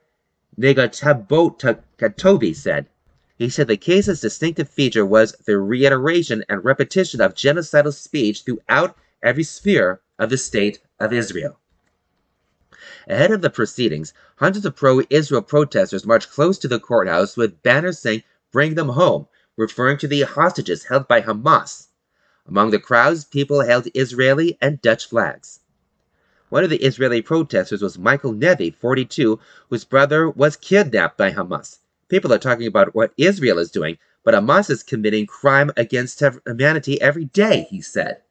Ngcukaitobi said. He said the case's distinctive feature was the reiteration and repetition of genocidal speech throughout every sphere of the State of Israel. Ahead of the proceedings, hundreds of pro Israel protesters marched close to the courthouse with banners saying, Bring them home, referring to the hostages held by Hamas. Among the crowds, people held Israeli and Dutch flags. One of the Israeli protesters was Michael Nevi, 42, whose brother was kidnapped by Hamas. People are talking about what Israel is doing, but Hamas is committing crime against humanity every day, he said.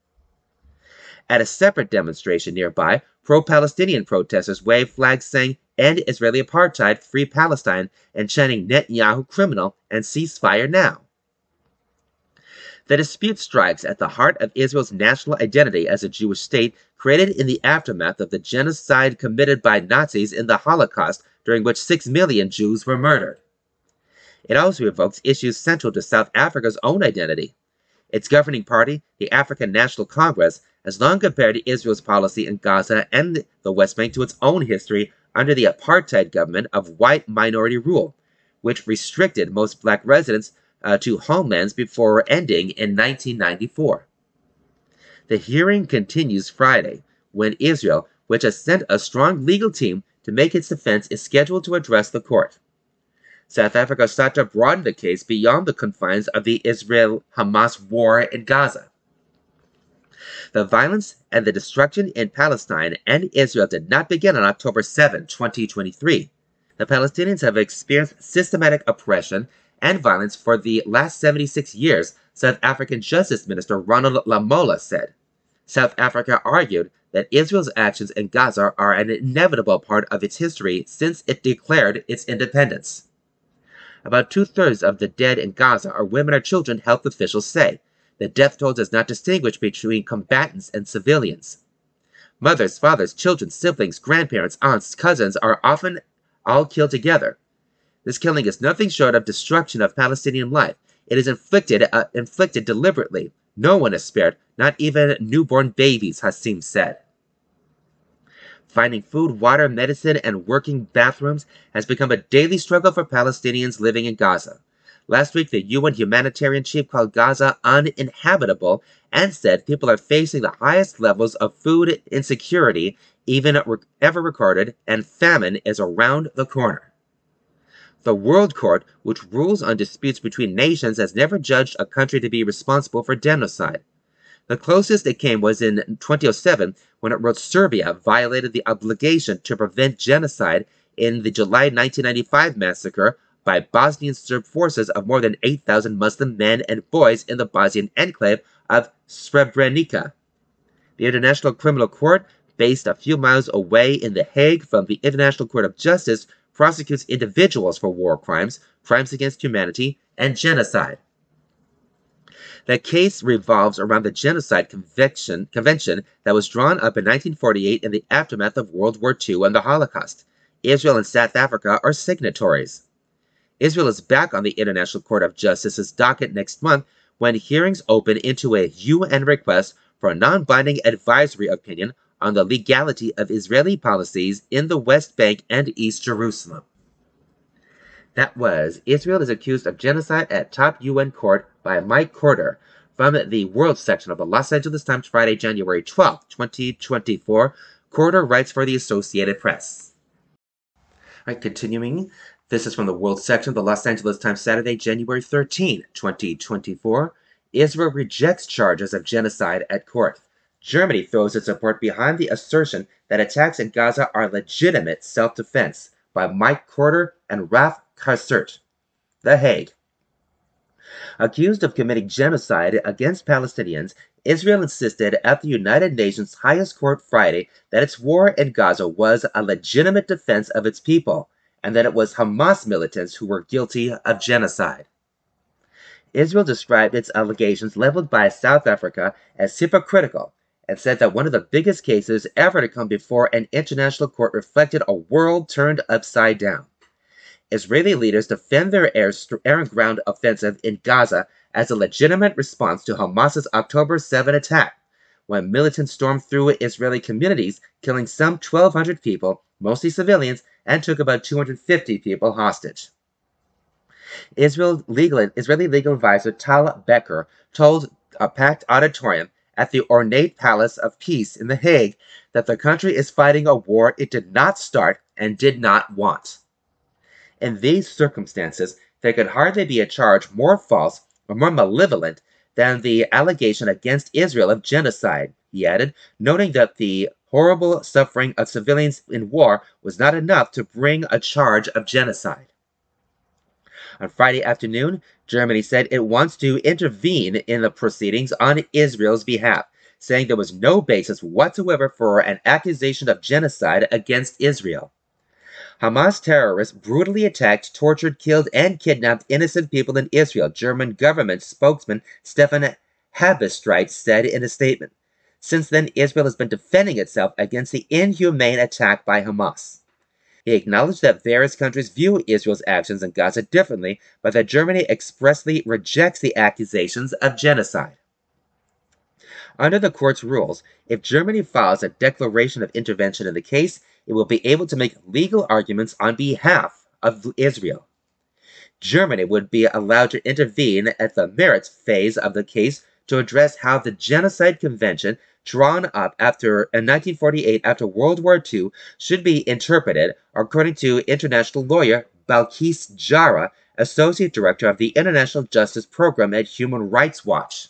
At a separate demonstration nearby, pro Palestinian protesters waved flags saying, End Israeli apartheid, free Palestine, and chanting Netanyahu criminal and ceasefire now. The dispute strikes at the heart of Israel's national identity as a Jewish state created in the aftermath of the genocide committed by Nazis in the Holocaust, during which six million Jews were murdered. It also evokes issues central to South Africa's own identity. Its governing party, the African National Congress, has long compared Israel's policy in Gaza and the West Bank to its own history under the apartheid government of white minority rule, which restricted most black residents uh, to homelands before ending in 1994. The hearing continues Friday, when Israel, which has sent a strong legal team to make its defense, is scheduled to address the court. South Africa sought to broaden the case beyond the confines of the Israel Hamas war in Gaza. The violence and the destruction in Palestine and Israel did not begin on October 7, 2023. The Palestinians have experienced systematic oppression and violence for the last 76 years, South African Justice Minister Ronald Lamola said. South Africa argued that Israel's actions in Gaza are an inevitable part of its history since it declared its independence. About two thirds of the dead in Gaza are women or children, health officials say. the death toll does not distinguish between combatants and civilians. Mothers, fathers, children, siblings, grandparents, aunts, cousins are often all killed together. This killing is nothing short of destruction of Palestinian life. It is inflicted, uh, inflicted deliberately. No one is spared, not even newborn babies, Hassim said. Finding food, water, medicine, and working bathrooms has become a daily struggle for Palestinians living in Gaza. Last week, the UN humanitarian chief called Gaza uninhabitable and said people are facing the highest levels of food insecurity even ever recorded, and famine is around the corner. The World Court, which rules on disputes between nations, has never judged a country to be responsible for genocide. The closest it came was in 2007 when it wrote Serbia violated the obligation to prevent genocide in the July 1995 massacre by Bosnian Serb forces of more than 8,000 Muslim men and boys in the Bosnian enclave of Srebrenica. The International Criminal Court, based a few miles away in The Hague from the International Court of Justice, prosecutes individuals for war crimes, crimes against humanity, and genocide. The case revolves around the Genocide Convention, Convention that was drawn up in 1948 in the aftermath of World War II and the Holocaust. Israel and South Africa are signatories. Israel is back on the International Court of Justice's docket next month when hearings open into a UN request for a non binding advisory opinion on the legality of Israeli policies in the West Bank and East Jerusalem. That was Israel is accused of genocide at top UN court by Mike Corder from the World section of the Los Angeles Times, Friday, January 12, 2024. Corder writes for the Associated Press. All right, continuing this is from the World section of the Los Angeles Times, Saturday, January 13, 2024. Israel rejects charges of genocide at court. Germany throws its support behind the assertion that attacks in Gaza are legitimate self defense by Mike Corder and Raf Casert. The Hague. Accused of committing genocide against Palestinians, Israel insisted at the United Nations highest court Friday that its war in Gaza was a legitimate defense of its people and that it was Hamas militants who were guilty of genocide. Israel described its allegations leveled by South Africa as hypocritical and said that one of the biggest cases ever to come before an international court reflected a world turned upside down. Israeli leaders defend their air, and ground offensive in Gaza as a legitimate response to Hamas's October 7 attack, when militants stormed through Israeli communities, killing some 1,200 people, mostly civilians, and took about 250 people hostage. Israel legal, Israeli legal advisor Tal Becker told a packed auditorium at the ornate Palace of Peace in The Hague that the country is fighting a war it did not start and did not want. In these circumstances, there could hardly be a charge more false or more malevolent than the allegation against Israel of genocide, he added, noting that the horrible suffering of civilians in war was not enough to bring a charge of genocide. On Friday afternoon, Germany said it wants to intervene in the proceedings on Israel's behalf, saying there was no basis whatsoever for an accusation of genocide against Israel. Hamas terrorists brutally attacked, tortured, killed, and kidnapped innocent people in Israel, German government spokesman Stefan Habsburg said in a statement. Since then, Israel has been defending itself against the inhumane attack by Hamas. He acknowledged that various countries view Israel's actions in Gaza differently, but that Germany expressly rejects the accusations of genocide. Under the court's rules, if Germany files a declaration of intervention in the case, it will be able to make legal arguments on behalf of Israel. Germany would be allowed to intervene at the merits phase of the case to address how the Genocide Convention drawn up after in 1948 after World War II should be interpreted, according to international lawyer Balkees Jarrah, associate director of the International Justice Program at Human Rights Watch.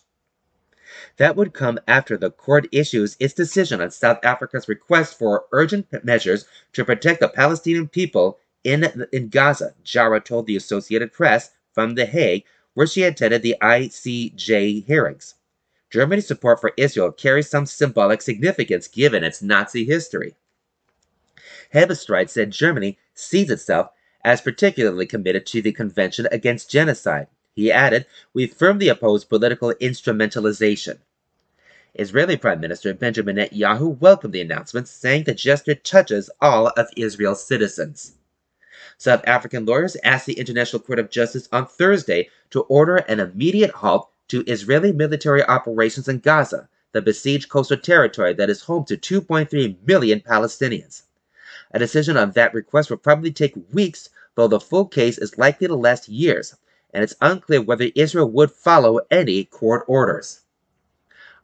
That would come after the court issues its decision on South Africa's request for urgent measures to protect the Palestinian people in, in Gaza, Jarrah told the Associated Press from The Hague, where she attended the ICJ hearings. Germany's support for Israel carries some symbolic significance given its Nazi history. Hebestreit said Germany sees itself as particularly committed to the Convention Against Genocide. He added, We firmly oppose political instrumentalization. Israeli Prime Minister Benjamin Netanyahu welcomed the announcement, saying the gesture touches all of Israel's citizens. South African lawyers asked the International Court of Justice on Thursday to order an immediate halt to Israeli military operations in Gaza, the besieged coastal territory that is home to 2.3 million Palestinians. A decision on that request will probably take weeks, though the full case is likely to last years, and it's unclear whether Israel would follow any court orders.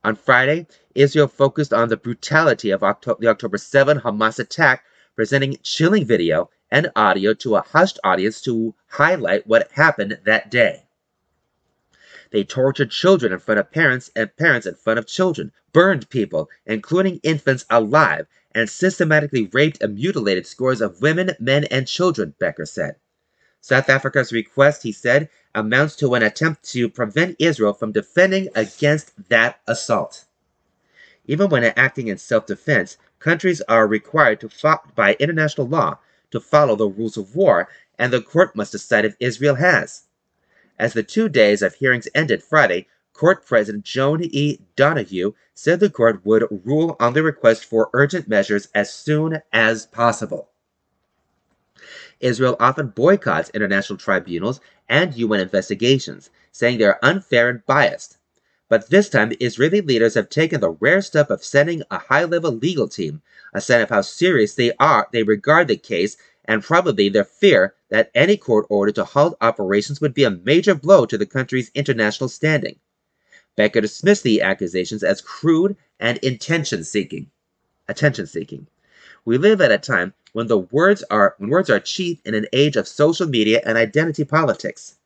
On Friday, Israel focused on the brutality of the October 7 Hamas attack, presenting chilling video and audio to a hushed audience to highlight what happened that day. They tortured children in front of parents and parents in front of children, burned people, including infants, alive, and systematically raped and mutilated scores of women, men, and children, Becker said. South Africa's request, he said, amounts to an attempt to prevent Israel from defending against that assault. Even when acting in self defense, countries are required to fo- by international law to follow the rules of war, and the court must decide if Israel has. As the two days of hearings ended Friday, Court President Joan E. Donoghue said the court would rule on the request for urgent measures as soon as possible. Israel often boycotts international tribunals and UN investigations, saying they are unfair and biased. But this time, Israeli leaders have taken the rare step of sending a high-level legal team, a sign of how serious they are they regard the case and probably their fear that any court order to halt operations would be a major blow to the country's international standing. Becker dismissed the accusations as crude and intention seeking. Attention seeking. We live at a time when the words are when words are cheap in an age of social media and identity politics.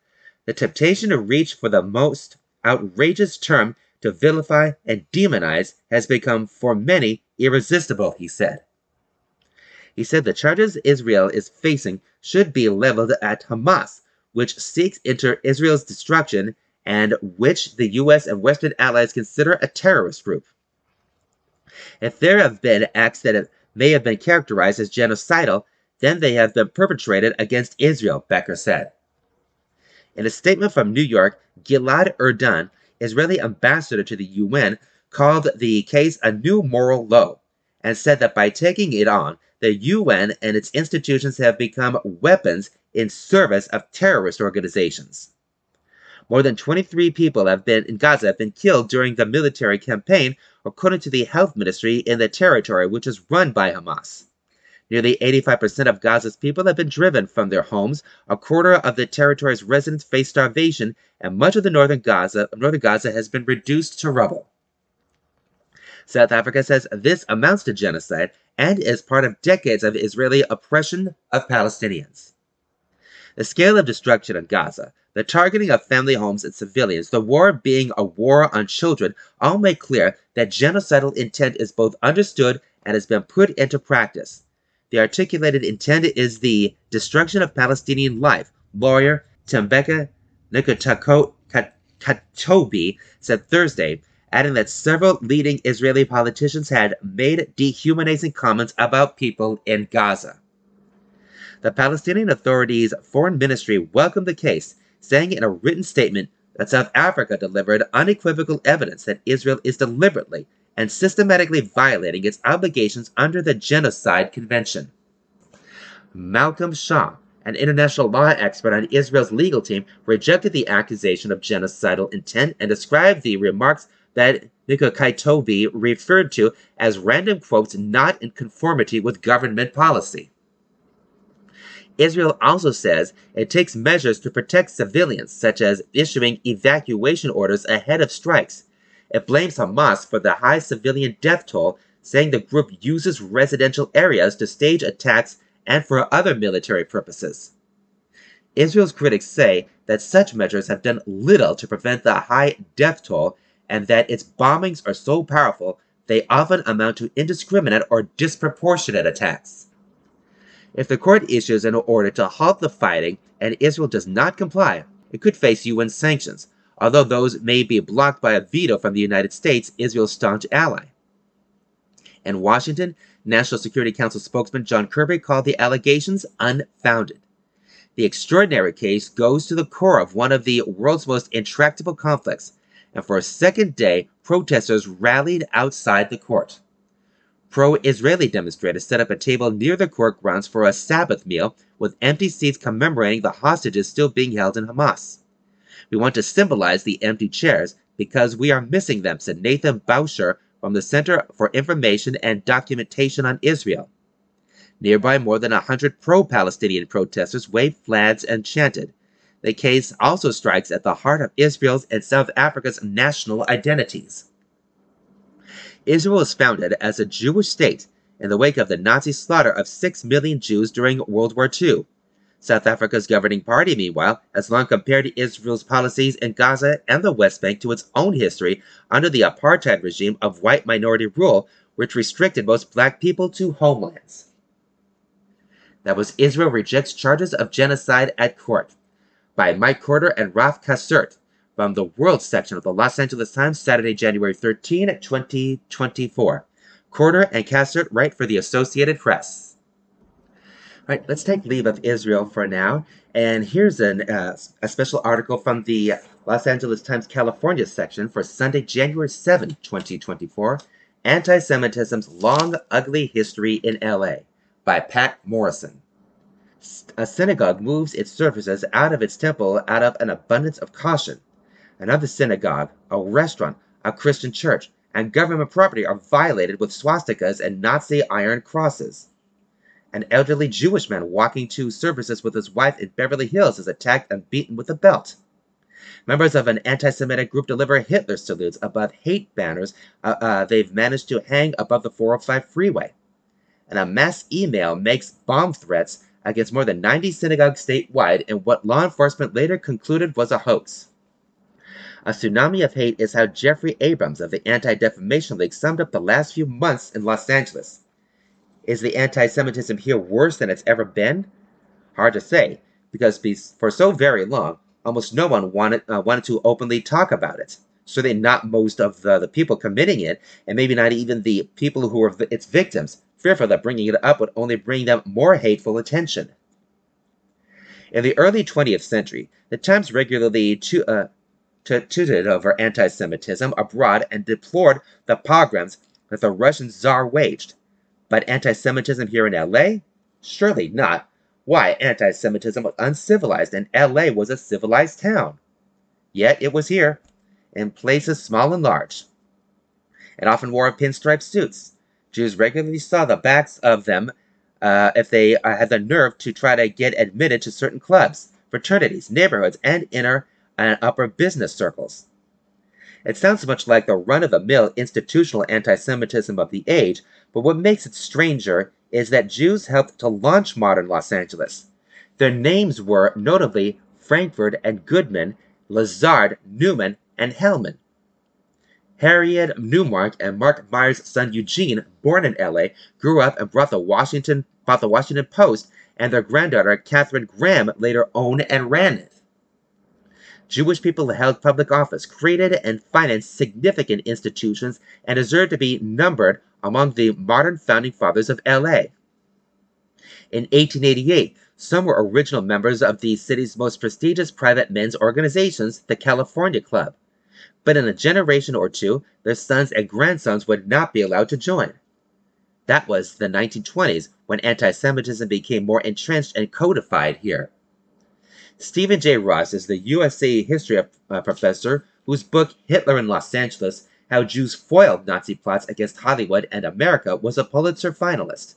The temptation to reach for the most outrageous term to vilify and demonize has become for many irresistible, he said. He said the charges Israel is facing should be leveled at Hamas, which seeks into Israel's destruction and which the US and Western allies consider a terrorist group. If there have been acts that may have been characterized as genocidal, then they have been perpetrated against Israel, Becker said. In a statement from New York, Gilad Erdan, Israeli ambassador to the UN, called the case a new moral low and said that by taking it on, the UN and its institutions have become weapons in service of terrorist organizations. More than 23 people have been in Gaza have been killed during the military campaign, according to the health ministry in the territory which is run by Hamas. Nearly 85% of Gaza's people have been driven from their homes. A quarter of the territory's residents face starvation, and much of the northern Gaza, northern Gaza has been reduced to rubble. South Africa says this amounts to genocide and is part of decades of Israeli oppression of Palestinians. The scale of destruction in Gaza, the targeting of family homes and civilians, the war being a war on children, all make clear that genocidal intent is both understood and has been put into practice. The articulated intent is the destruction of Palestinian life, lawyer Tembeka Ngcukaitobi said Thursday, adding that several leading Israeli politicians had made dehumanizing comments about people in Gaza. The Palestinian Authority's foreign ministry welcomed the case, saying in a written statement that South Africa delivered unequivocal evidence that Israel is deliberately and systematically violating its obligations under the Genocide Convention. Malcolm Shaw, an international law expert on Israel's legal team, rejected the accusation of genocidal intent and described the remarks that Ngcukaitobi referred to as random quotes not in conformity with government policy. Israel also says it takes measures to protect civilians, such as issuing evacuation orders ahead of strikes. It blames Hamas for the high civilian death toll, saying the group uses residential areas to stage attacks and for other military purposes. Israel's critics say that such measures have done little to prevent the high death toll and that its bombings are so powerful they often amount to indiscriminate or disproportionate attacks. If the court issues an order to halt the fighting and Israel does not comply, it could face UN sanctions, although those may be blocked by a veto from the United States, Israel's staunch ally. In Washington, National Security Council spokesman John Kirby called the allegations unfounded. The extraordinary case goes to the core of one of the world's most intractable conflicts, and for a second day, protesters rallied outside the court. Pro Israeli demonstrators set up a table near the court grounds for a Sabbath meal with empty seats commemorating the hostages still being held in Hamas. We want to symbolize the empty chairs because we are missing them, said Nathan Bauscher from the Center for Information and Documentation on Israel. Nearby, more than a hundred pro Palestinian protesters waved flags and chanted. The case also strikes at the heart of Israel's and South Africa's national identities. Israel was founded as a Jewish state in the wake of the Nazi slaughter of six million Jews during World War II. South Africa's governing party, meanwhile, has long compared Israel's policies in Gaza and the West Bank to its own history under the apartheid regime of white minority rule, which restricted most black people to homelands. That was Israel Rejects Charges of Genocide at Court by Mike Corder and Raf Casert from the World section of the Los Angeles Times, Saturday, January 13, 2024. Corder and Casert write for the Associated Press. All right, let's take leave of Israel for now. And here's an, uh, a special article from the Los Angeles Times California section for Sunday, January 7, 2024. Anti Semitism's Long Ugly History in LA by Patt Morrison. A synagogue moves its services out of its temple out of an abundance of caution. Another synagogue, a restaurant, a Christian church, and government property are violated with swastikas and Nazi iron crosses. An elderly Jewish man walking to services with his wife in Beverly Hills is attacked and beaten with a belt. Members of an anti Semitic group deliver Hitler salutes above hate banners uh, uh, they've managed to hang above the 405 freeway and a mass email makes bomb threats against more than 90 synagogues statewide in what law enforcement later concluded was a hoax. A tsunami of hate is how Jeffrey Abrams of the Anti Defamation League summed up the last few months in Los Angeles. Is the anti Semitism here worse than it's ever been? Hard to say, because for so very long, almost no one wanted, uh, wanted to openly talk about it. Certainly not most of the, the people committing it, and maybe not even the people who were its victims, fearful that bringing it up would only bring them more hateful attention. In the early 20th century, the Times regularly uh, tooted over anti Semitism abroad and deplored the pogroms that the Russian Tsar waged. But anti Semitism here in LA? Surely not. Why, anti Semitism was uncivilized and LA was a civilized town. Yet it was here, in places small and large. It often wore pinstripe suits, Jews regularly saw the backs of them uh, if they uh, had the nerve to try to get admitted to certain clubs, fraternities, neighborhoods, and inner and upper business circles. It sounds much like the run of the mill institutional anti Semitism of the age, but what makes it stranger is that Jews helped to launch modern Los Angeles. Their names were notably Frankfurt and Goodman, Lazard, Newman, and Hellman. Harriet Newmark and Marc Meyer's son Eugene, born in LA, grew up and brought the Washington, brought the Washington Post, and their granddaughter, Katharine Graham, later owned and ran it. Jewish people held public office, created and financed significant institutions, and deserve to be numbered among the modern founding fathers of LA. In 1888, some were original members of the city's most prestigious private men's organizations, the California Club but in a generation or two, their sons and grandsons would not be allowed to join. That was the 1920s when anti Semitism became more entrenched and codified here. Steven J. Ross is the USC history uh, professor whose book Hitler in Los Angeles How Jews Foiled Nazi Plots Against Hollywood and America was a Pulitzer finalist.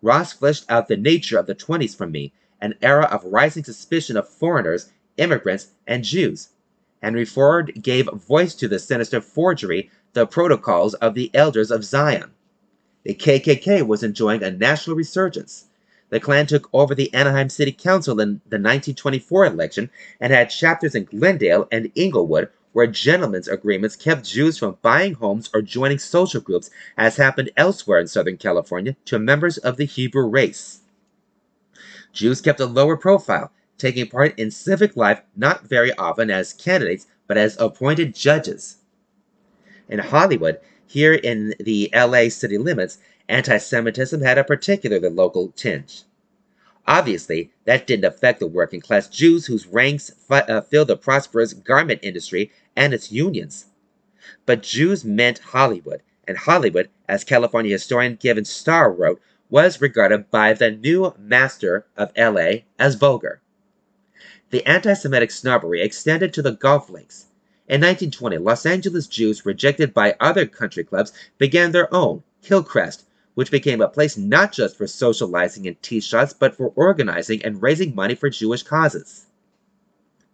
Ross fleshed out the nature of the 20s for me, an era of rising suspicion of foreigners, immigrants, and Jews, Henry Ford gave voice to the sinister forgery, the protocols of the elders of Zion. The KKK was enjoying a national resurgence. The Klan took over the Anaheim City Council in the 1924 election and had chapters in Glendale and Inglewood where gentlemen's agreements kept Jews from buying homes or joining social groups, as happened elsewhere in Southern California to members of the Hebrew race. Jews kept a lower profile taking part in civic life not very often as candidates, but as appointed judges. In Hollywood, here in the LA city limits, anti Semitism had a particularly local tinge. Obviously, that didn't affect the working class Jews whose ranks uh, filled the prosperous garment industry and its unions. But Jews meant Hollywood, and Hollywood, as California historian Kevin Starr wrote, was regarded by the new master of LA as vulgar. The anti Semitic snobbery extended to the golf links. In 1920, Los Angeles Jews rejected by other country clubs began their own, Hillcrest, which became a place not just for socializing and tee shots, but for organizing and raising money for Jewish causes.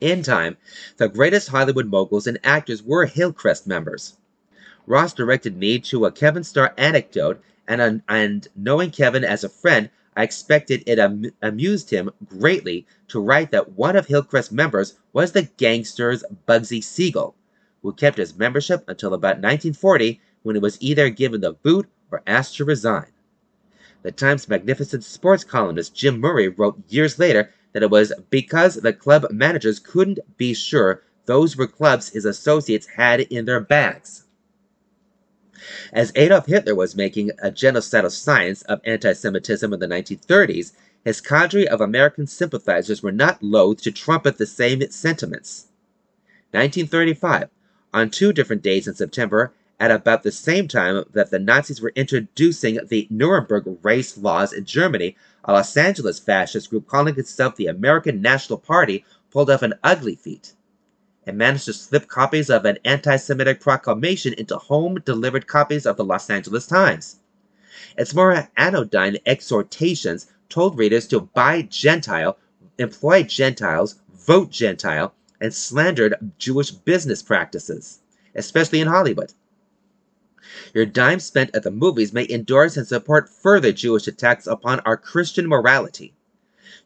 In time, the greatest Hollywood moguls and actors were Hillcrest members. Ross directed me to a Kevin Starr anecdote, and, and knowing Kevin as a friend, I expected it am- amused him greatly to write that one of Hillcrest's members was the gangster's Bugsy Siegel, who kept his membership until about 1940 when he was either given the boot or asked to resign. The Times' magnificent sports columnist Jim Murray wrote years later that it was because the club managers couldn't be sure those were clubs his associates had in their bags. As Adolf Hitler was making a genocidal science of anti Semitism in the 1930s, his cadre of American sympathizers were not loath to trumpet the same sentiments. 1935, on two different days in September, at about the same time that the Nazis were introducing the Nuremberg race laws in Germany, a Los Angeles fascist group calling itself the American National Party pulled off an ugly feat. It managed to slip copies of an anti Semitic proclamation into home delivered copies of the Los Angeles Times. Its more anodyne exhortations told readers to buy Gentile, employ Gentiles, vote Gentile, and slandered Jewish business practices, especially in Hollywood. Your dime spent at the movies may endorse and support further Jewish attacks upon our Christian morality.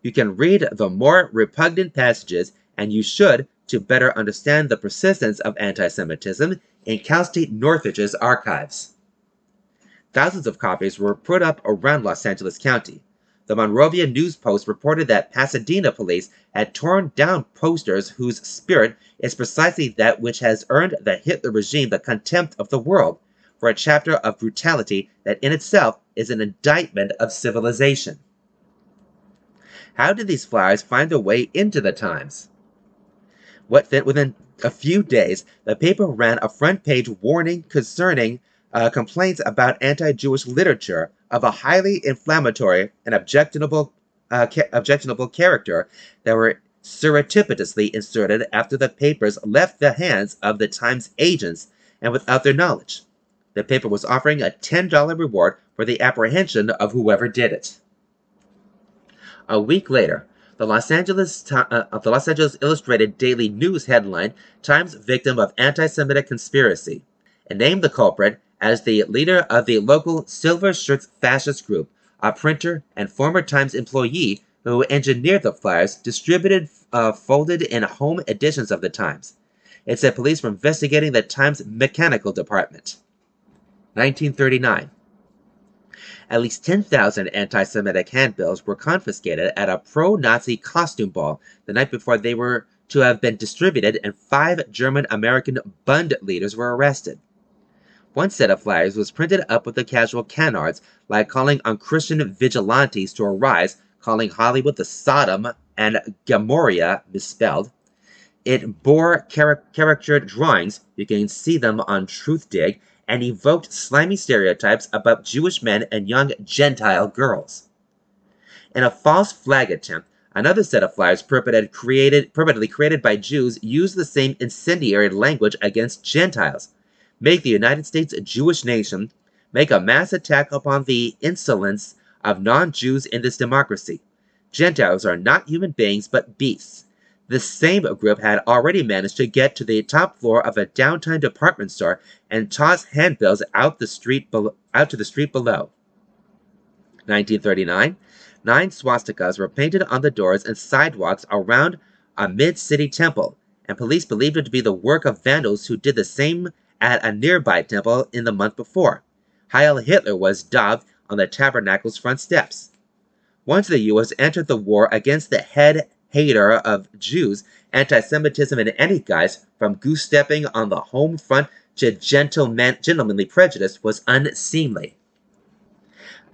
You can read the more repugnant passages, and you should, to better understand the persistence of anti Semitism, in Cal State Northridge's archives. Thousands of copies were put up around Los Angeles County. The Monrovia News Post reported that Pasadena police had torn down posters whose spirit is precisely that which has earned the Hitler regime the contempt of the world for a chapter of brutality that in itself is an indictment of civilization. How did these flyers find their way into the Times? What then, within a few days, the paper ran a front page warning concerning uh, complaints about anti Jewish literature of a highly inflammatory and objectionable, uh, ca- objectionable character that were surreptitiously inserted after the papers left the hands of the Times agents and without their knowledge. The paper was offering a $10 reward for the apprehension of whoever did it. A week later, the Los Angeles, uh, the Los Angeles Illustrated Daily News headline Times victim of anti-Semitic conspiracy, and named the culprit as the leader of the local Silver Shirts fascist group, a printer and former Times employee who engineered the flyers distributed uh, folded in home editions of the Times. It said police were investigating the Times mechanical department. 1939. At least 10,000 anti Semitic handbills were confiscated at a pro Nazi costume ball the night before they were to have been distributed, and five German American Bund leaders were arrested. One set of flyers was printed up with the casual canards, like calling on Christian vigilantes to arise, calling Hollywood the Sodom and Gomorrah misspelled. It bore caricatured drawings, you can see them on Truthdig, and evoked slimy stereotypes about Jewish men and young Gentile girls. In a false flag attempt, another set of flyers created, purportedly created by Jews used the same incendiary language against Gentiles. Make the United States a Jewish nation, make a mass attack upon the insolence of non Jews in this democracy. Gentiles are not human beings but beasts. The same group had already managed to get to the top floor of a downtown department store and toss handbills out the street be- out to the street below. 1939, nine swastikas were painted on the doors and sidewalks around a mid-city temple, and police believed it to be the work of vandals who did the same at a nearby temple in the month before. Heil Hitler was daubed on the tabernacle's front steps. Once the U.S. entered the war against the head hater of Jews, anti Semitism in any guise, from goose stepping on the home front to gentleman, gentlemanly prejudice, was unseemly.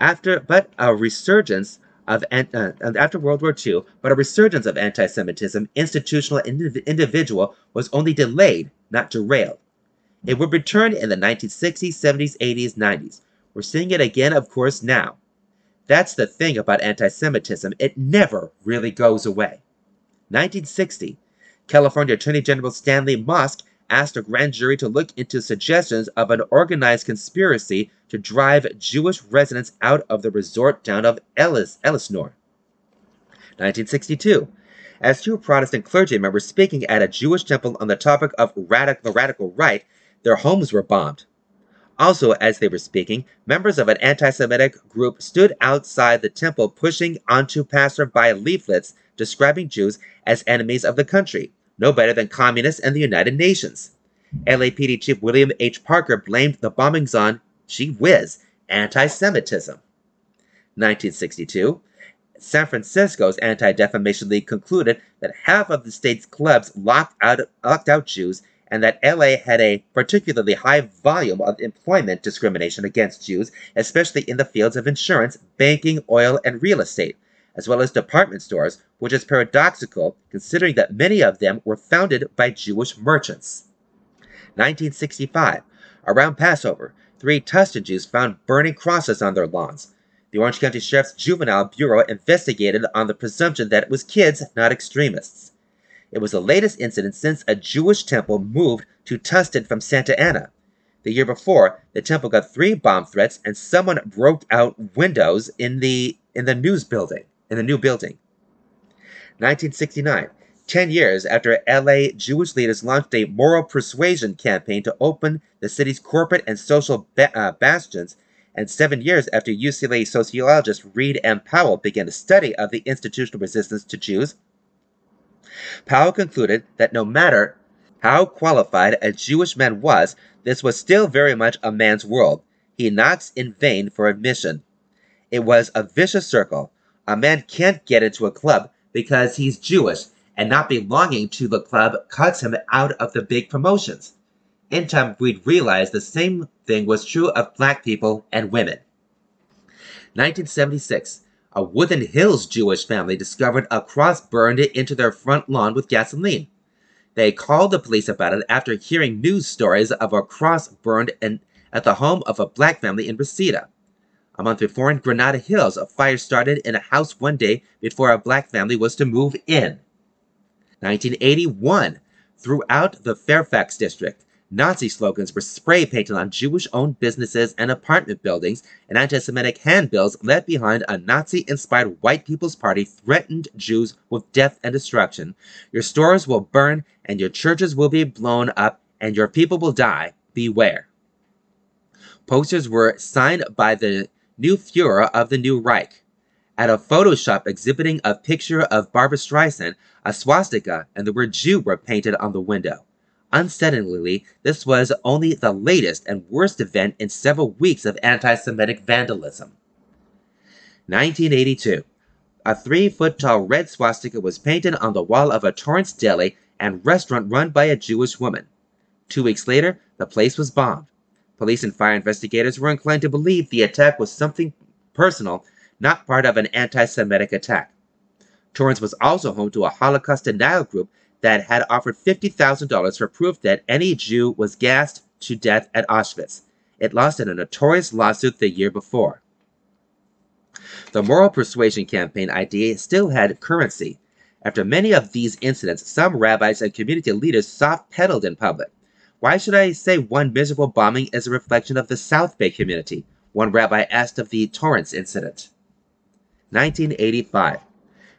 After but a resurgence of uh, after World War II, but a resurgence of anti-Semitism, institutional and individual, was only delayed, not derailed. It would return in the 1960s, 70s, 80s, 90s. We're seeing it again, of course, now. That's the thing about anti-Semitism; it never really goes away. 1960, California Attorney General Stanley Mosk asked a grand jury to look into suggestions of an organized conspiracy to drive Jewish residents out of the resort town of Ellis, Elsinore. 1962. As two Protestant clergymen were speaking at a Jewish temple on the topic of radic- the radical right, their homes were bombed. Also, as they were speaking, members of an anti Semitic group stood outside the temple pushing onto passerby leaflets describing Jews as enemies of the country no better than communists and the United Nations. LAPD Chief William H. Parker blamed the bombings on, gee whiz, anti Semitism. 1962, San Francisco's Anti Defamation League concluded that half of the state's clubs locked out, locked out Jews and that LA had a particularly high volume of employment discrimination against Jews, especially in the fields of insurance, banking, oil, and real estate, as well as department stores, which is paradoxical considering that many of them were founded by Jewish merchants. 1965. Around Passover, three Tustin Jews found burning crosses on their lawns. The Orange County Sheriff's Juvenile Bureau investigated on the presumption that it was kids, not extremists. It was the latest incident since a Jewish temple moved to Tustin from Santa Ana. The year before, the temple got three bomb threats and someone broke out windows in the in the news building in the new building. 1969, 10 years after LA Jewish leaders launched a moral persuasion campaign to open the city's corporate and social ba- uh, bastions, and seven years after UCLA sociologist Reed M. Powell began a study of the institutional resistance to Jews, Powell concluded that no matter how qualified a Jewish man was, this was still very much a man's world. He knocks in vain for admission. It was a vicious circle, a man can't get into a club because he's Jewish, and not belonging to the club cuts him out of the big promotions. In time, we'd realize the same thing was true of black people and women. 1976, a Woodland Hills Jewish family discovered a cross burned into their front lawn with gasoline. They called the police about it after hearing news stories of a cross burned in, at the home of a black family in Reseda. A month before in Granada Hills, a fire started in a house one day before a black family was to move in. 1981, throughout the Fairfax district, Nazi slogans were spray painted on Jewish owned businesses and apartment buildings, and anti Semitic handbills left behind a Nazi inspired white people's party threatened Jews with death and destruction. Your stores will burn, and your churches will be blown up, and your people will die. Beware. Posters were signed by the new Fuhrer of the New Reich. At a Photoshop exhibiting a picture of Barbra Streisand, a swastika and the word Jew were painted on the window. Unsettlingly, this was only the latest and worst event in several weeks of anti Semitic vandalism. 1982. A three foot tall red swastika was painted on the wall of a Torrance deli and restaurant run by a Jewish woman. Two weeks later, the place was bombed. Police and fire investigators were inclined to believe the attack was something personal, not part of an anti Semitic attack. Torrance was also home to a Holocaust denial group that had offered $50,000 for proof that any Jew was gassed to death at Auschwitz. It lost in a notorious lawsuit the year before. The moral persuasion campaign idea still had currency. After many of these incidents, some rabbis and community leaders soft pedaled in public. Why should I say one miserable bombing is a reflection of the South Bay community? One rabbi asked of the Torrance incident. 1985.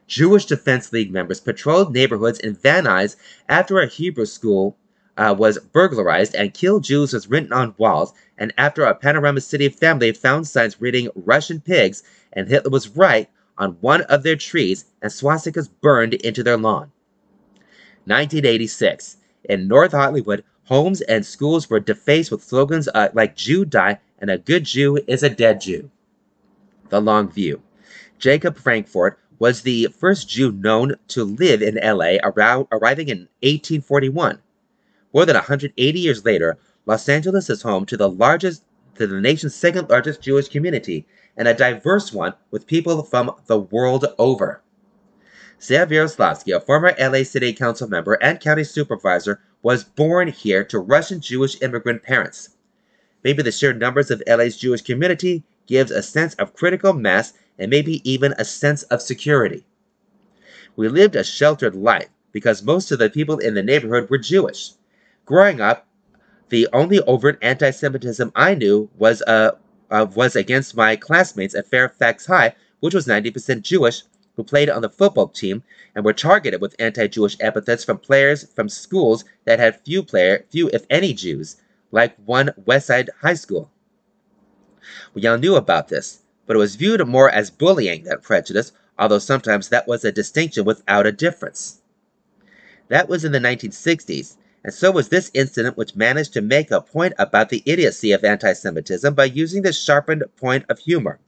Jewish Defense League members patrolled neighborhoods in Van Nuys after a Hebrew school uh, was burglarized and killed Jews was written on walls, and after a Panorama City family found signs reading Russian pigs and Hitler was right on one of their trees and swastikas burned into their lawn. 1986. In North Hollywood, Homes and schools were defaced with slogans uh, like Jew die and a good Jew is a dead Jew. The Long View. Jacob Frankfort was the first Jew known to live in LA, around, arriving in 1841. More than 180 years later, Los Angeles is home to the largest to the nation's second largest Jewish community and a diverse one with people from the world over. Zev Yaroslavsky, a former LA City Council member and county supervisor, was born here to Russian Jewish immigrant parents. Maybe the sheer numbers of LA's Jewish community gives a sense of critical mass and maybe even a sense of security. We lived a sheltered life because most of the people in the neighborhood were Jewish. Growing up, the only overt anti-Semitism I knew was uh, uh, was against my classmates at Fairfax High, which was 90% Jewish, who played on the football team and were targeted with anti-Jewish epithets from players from schools that had few player, few if any Jews, like one Westside High School. We all knew about this, but it was viewed more as bullying than prejudice, although sometimes that was a distinction without a difference. That was in the 1960s, and so was this incident which managed to make a point about the idiocy of anti-Semitism by using the sharpened point of humor.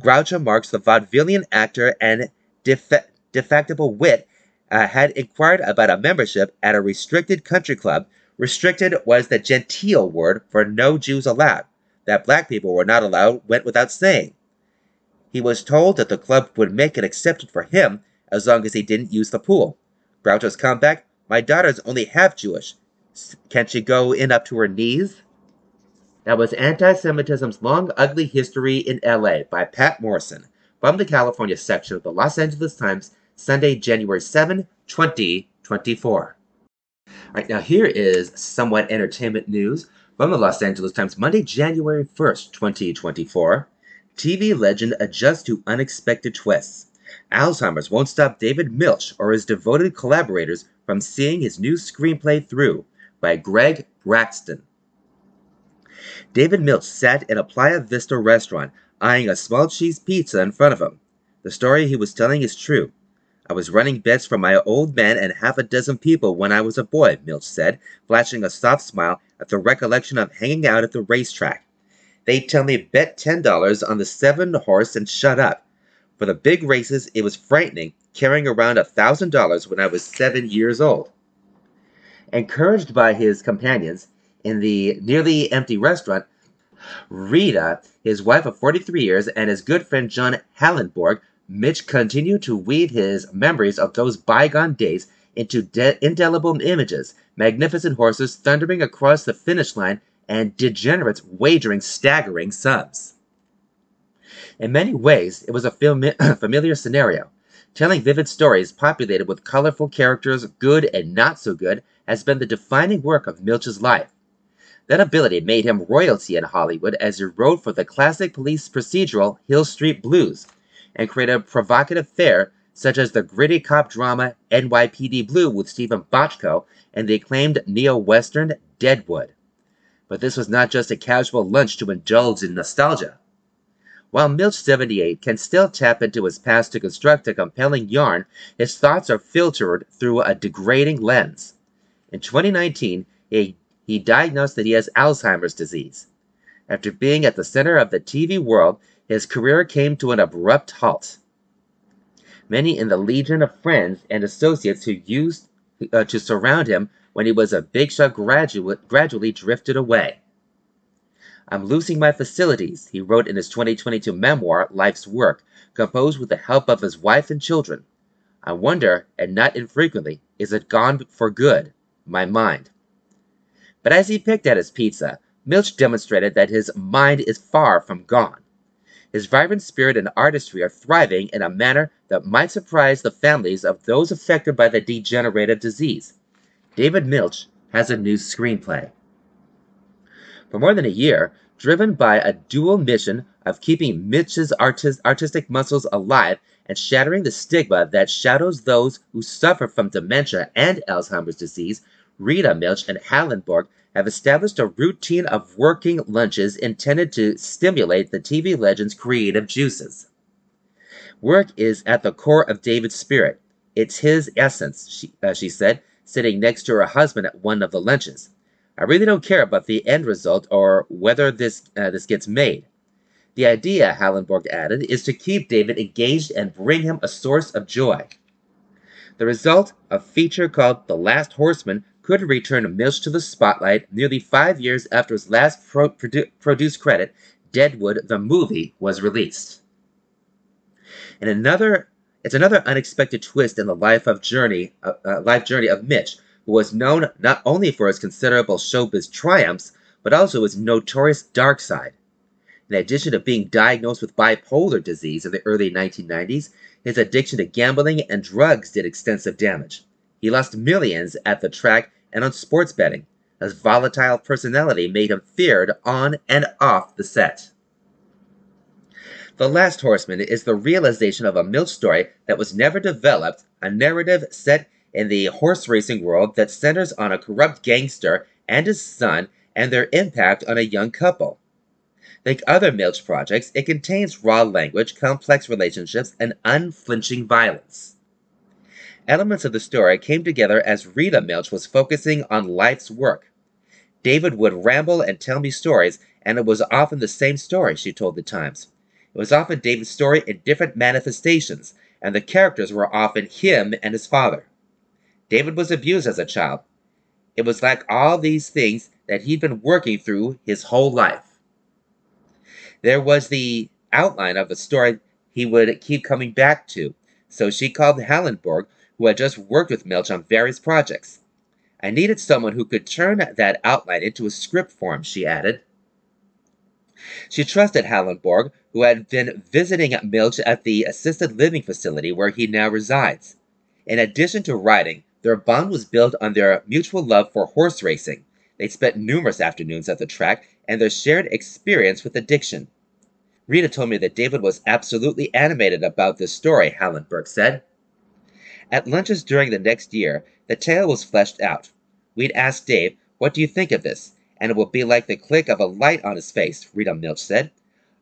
Groucho Marx, the vaudevillian actor and defe- defectible wit, uh, had inquired about a membership at a restricted country club. Restricted was the genteel word for no Jews allowed. That black people were not allowed went without saying. He was told that the club would make it exception for him as long as he didn't use the pool. Groucho's comeback My daughter's only half Jewish. Can she go in up to her knees? That was Anti Semitism's Long Ugly History in LA by Patt Morrison from the California section of the Los Angeles Times, Sunday, January 7, 2024. All right, now here is somewhat entertainment news from the Los Angeles Times, Monday, January 1st, 2024. TV legend adjusts to unexpected twists. Alzheimer's won't stop David Milch or his devoted collaborators from seeing his new screenplay through by Greg Braxton. David Milch sat in a Playa Vista restaurant, eyeing a small cheese pizza in front of him. The story he was telling is true. I was running bets for my old man and half a dozen people when I was a boy, Milch said, flashing a soft smile at the recollection of hanging out at the racetrack. They'd tell me bet $10 on the seven horse and shut up. For the big races, it was frightening, carrying around a $1,000 when I was seven years old. Encouraged by his companions, in the nearly empty restaurant, Rita, his wife of 43 years, and his good friend John Hallenborg, Mitch continued to weave his memories of those bygone days into de- indelible images, magnificent horses thundering across the finish line, and degenerates wagering staggering sums. In many ways, it was a fami- familiar scenario. Telling vivid stories populated with colorful characters, good and not so good, has been the defining work of Milch's life. That ability made him royalty in Hollywood as he wrote for the classic police procedural Hill Street Blues and created provocative fare such as the gritty cop drama NYPD Blue with Steven Bochco and the acclaimed neo-western Deadwood. But this was not just a casual lunch to indulge in nostalgia. While Milch 78 can still tap into his past to construct a compelling yarn, his thoughts are filtered through a degrading lens. In 2019, he he diagnosed that he has Alzheimer's disease. After being at the center of the TV world, his career came to an abrupt halt. Many in the legion of friends and associates who used uh, to surround him when he was a big shot graduate gradually drifted away. I'm losing my facilities, he wrote in his 2022 memoir, Life's Work, composed with the help of his wife and children. I wonder, and not infrequently, is it gone for good? My mind. But as he picked at his pizza, Milch demonstrated that his mind is far from gone. His vibrant spirit and artistry are thriving in a manner that might surprise the families of those affected by the degenerative disease. David Milch has a new screenplay. For more than a year, driven by a dual mission of keeping artist, artistic muscles alive and shattering the stigma that shadows those who suffer from dementia and Alzheimer's disease, Rita Milch and Hallenborg have established a routine of working lunches intended to stimulate the TV legend's creative juices. Work is at the core of David's spirit. It's his essence, she, uh, she said, sitting next to her husband at one of the lunches. I really don't care about the end result or whether this, uh, this gets made. The idea, Hallenborg added, is to keep David engaged and bring him a source of joy. The result, a feature called The Last Horseman, could return Milch to the spotlight nearly five years after his last pro- produ- produced credit, Deadwood the movie, was released. And another, it's another unexpected twist in the life of journey, uh, uh, life journey of Mitch, who was known not only for his considerable showbiz triumphs, but also his notorious dark side. In addition to being diagnosed with bipolar disease in the early 1990s, his addiction to gambling and drugs did extensive damage. He lost millions at the track and on sports betting. His volatile personality made him feared on and off the set. The Last Horseman is the realization of a Milch story that was never developed, a narrative set in the horse racing world that centers on a corrupt gangster and his son and their impact on a young couple. Like other Milch projects, it contains raw language, complex relationships, and unflinching violence. Elements of the story came together as Rita Milch was focusing on life's work. David would ramble and tell me stories, and it was often the same story, she told the Times. It was often David's story in different manifestations, and the characters were often him and his father. David was abused as a child. It was like all these things that he'd been working through his whole life. There was the outline of a story he would keep coming back to, so she called Hallenborg, who had just worked with Milch on various projects. I needed someone who could turn that outline into a script form, she added. She trusted Hallenborg, who had been visiting Milch at the assisted living facility where he now resides. In addition to writing, their bond was built on their mutual love for horse racing. They spent numerous afternoons at the track and their shared experience with addiction. Rita told me that David was absolutely animated about this story, Hallenberg said. At lunches during the next year, the tale was fleshed out. We'd ask Dave, What do you think of this? And it will be like the click of a light on his face, Rita Milch said.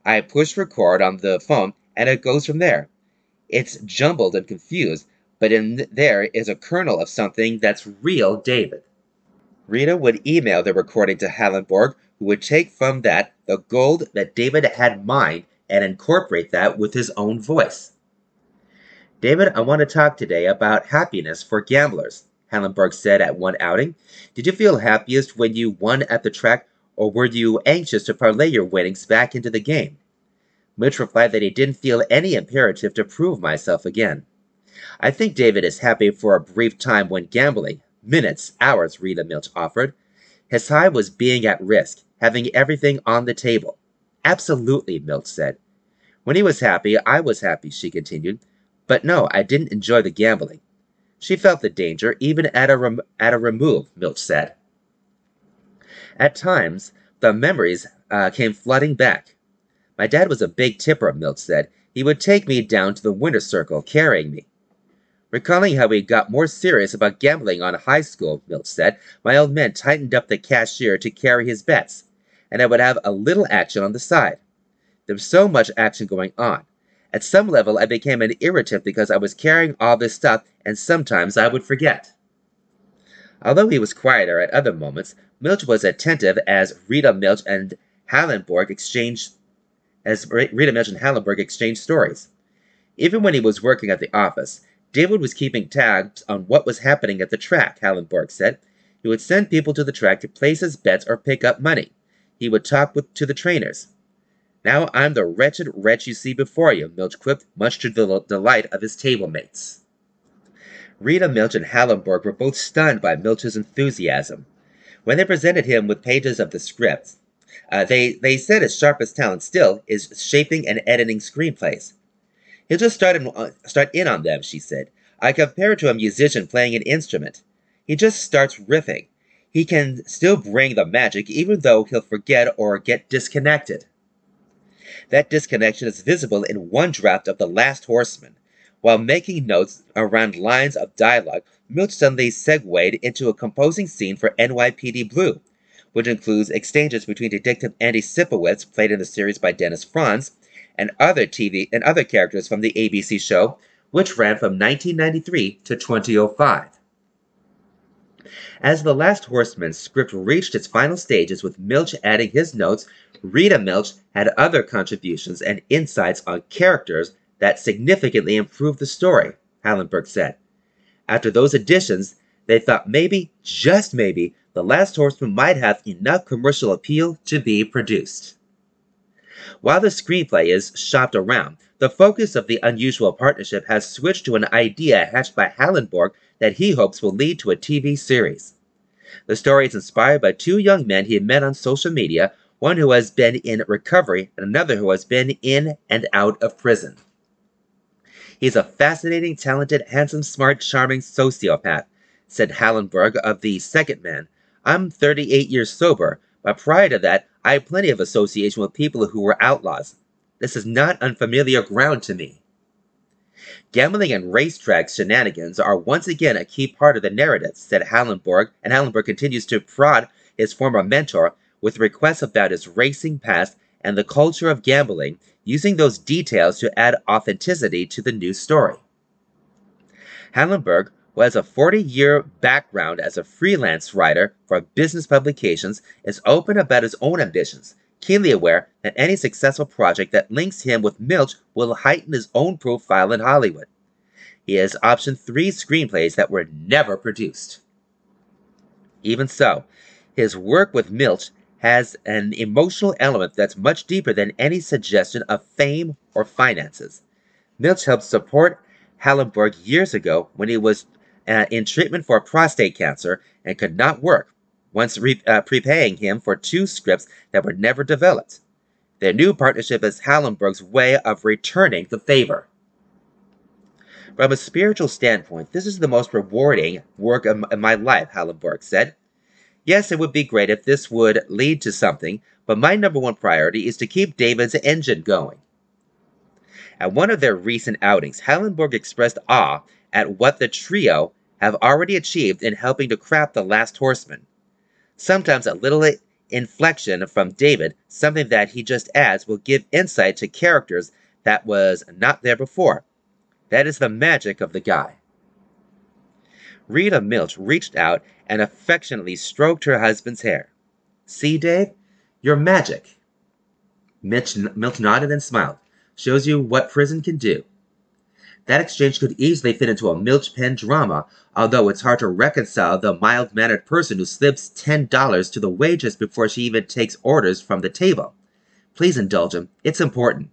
I push record on the phone and it goes from there. It's jumbled and confused, but in there is a kernel of something that's real David. Rita would email the recording to Hallenborg, who would take from that the gold that David had mined and incorporate that with his own voice. David, I want to talk today about happiness for gamblers, Hallenberg said at one outing. Did you feel happiest when you won at the track, or were you anxious to parlay your winnings back into the game? Mitch replied that he didn't feel any imperative to prove myself again. I think David is happy for a brief time when gambling, minutes, hours, Rita Milch offered. His high was being at risk, having everything on the table. Absolutely, Milch said. When he was happy, I was happy, she continued. But no, I didn't enjoy the gambling. She felt the danger, even at a, rem- at a remove, Milch said. At times, the memories uh, came flooding back. My dad was a big tipper, Milch said. He would take me down to the winter circle, carrying me. Recalling how he got more serious about gambling on high school, Milch said, my old man tightened up the cashier to carry his bets, and I would have a little action on the side. There was so much action going on. At some level, I became an irritant because I was carrying all this stuff, and sometimes I would forget. Although he was quieter at other moments, Milch was attentive as Rita Milch and Hallenborg exchanged as Rita Milch and Hallenberg exchanged stories. Even when he was working at the office, David was keeping tabs on what was happening at the track, Hallenborg said. He would send people to the track to place his bets or pick up money. He would talk with, to the trainers. Now I'm the wretched wretch you see before you, Milch quipped, much to the delight of his table mates. Rita Milch and Hallenberg were both stunned by Milch's enthusiasm. When they presented him with pages of the script, uh, they, they said his sharpest talent still is shaping and editing screenplays. He'll just start in, uh, start in on them, she said. I compare it to a musician playing an instrument. He just starts riffing. He can still bring the magic even though he'll forget or get disconnected. That disconnection is visible in one draft of The Last Horseman. While making notes around lines of dialogue, Milch suddenly segued into a composing scene for NYPD Blue, which includes exchanges between Detective Andy Sipowicz, played in the series by Dennis Franz, and other TV and other characters from the ABC show, which ran from 1993 to 2005. As The Last Horseman's script reached its final stages with Milch adding his notes, Rita Milch had other contributions and insights on characters that significantly improved the story, Hallenberg said. After those additions, they thought maybe, just maybe, The Last Horseman might have enough commercial appeal to be produced. While the screenplay is shopped around, the focus of the unusual partnership has switched to an idea hatched by Hallenborg that he hopes will lead to a TV series. The story is inspired by two young men he had met on social media, one who has been in recovery and another who has been in and out of prison. He's a fascinating, talented, handsome, smart, charming sociopath, said Hallenberg of the second man. I'm 38 years sober, but prior to that, I have plenty of association with people who were outlaws. This is not unfamiliar ground to me. Gambling and racetrack shenanigans are once again a key part of the narrative, said Hallenberg, and Hallenberg continues to prod his former mentor with requests about his racing past and the culture of gambling, using those details to add authenticity to the new story. Hallenberg, who has a 40 year background as a freelance writer for business publications, is open about his own ambitions, keenly aware that any successful project that links him with Milch will heighten his own profile in Hollywood. He has optioned three screenplays that were never produced. Even so, his work with Milch has an emotional element that's much deeper than any suggestion of fame or finances. Milch helped support Hallenberg years ago when he was uh, in treatment for prostate cancer and could not work, once re- uh, prepaying him for two scripts that were never developed. Their new partnership is Hallenberg's way of returning the favor. From a spiritual standpoint, this is the most rewarding work of my life, Hallenberg said. Yes, it would be great if this would lead to something, but my number one priority is to keep David's engine going. At one of their recent outings, Hallenberg expressed awe at what the trio have already achieved in helping to craft The Last Horseman. Sometimes a little inflection from David, something that he just adds, will give insight to characters that was not there before. That is the magic of the guy. Rita Milch reached out and affectionately stroked her husband's hair. See, Dave? You're magic. Mitch, Milch nodded and smiled. Shows you what prison can do. That exchange could easily fit into a Milch Pen drama, although it's hard to reconcile the mild mannered person who slips $10 to the waitress before she even takes orders from the table. Please indulge him. It's important.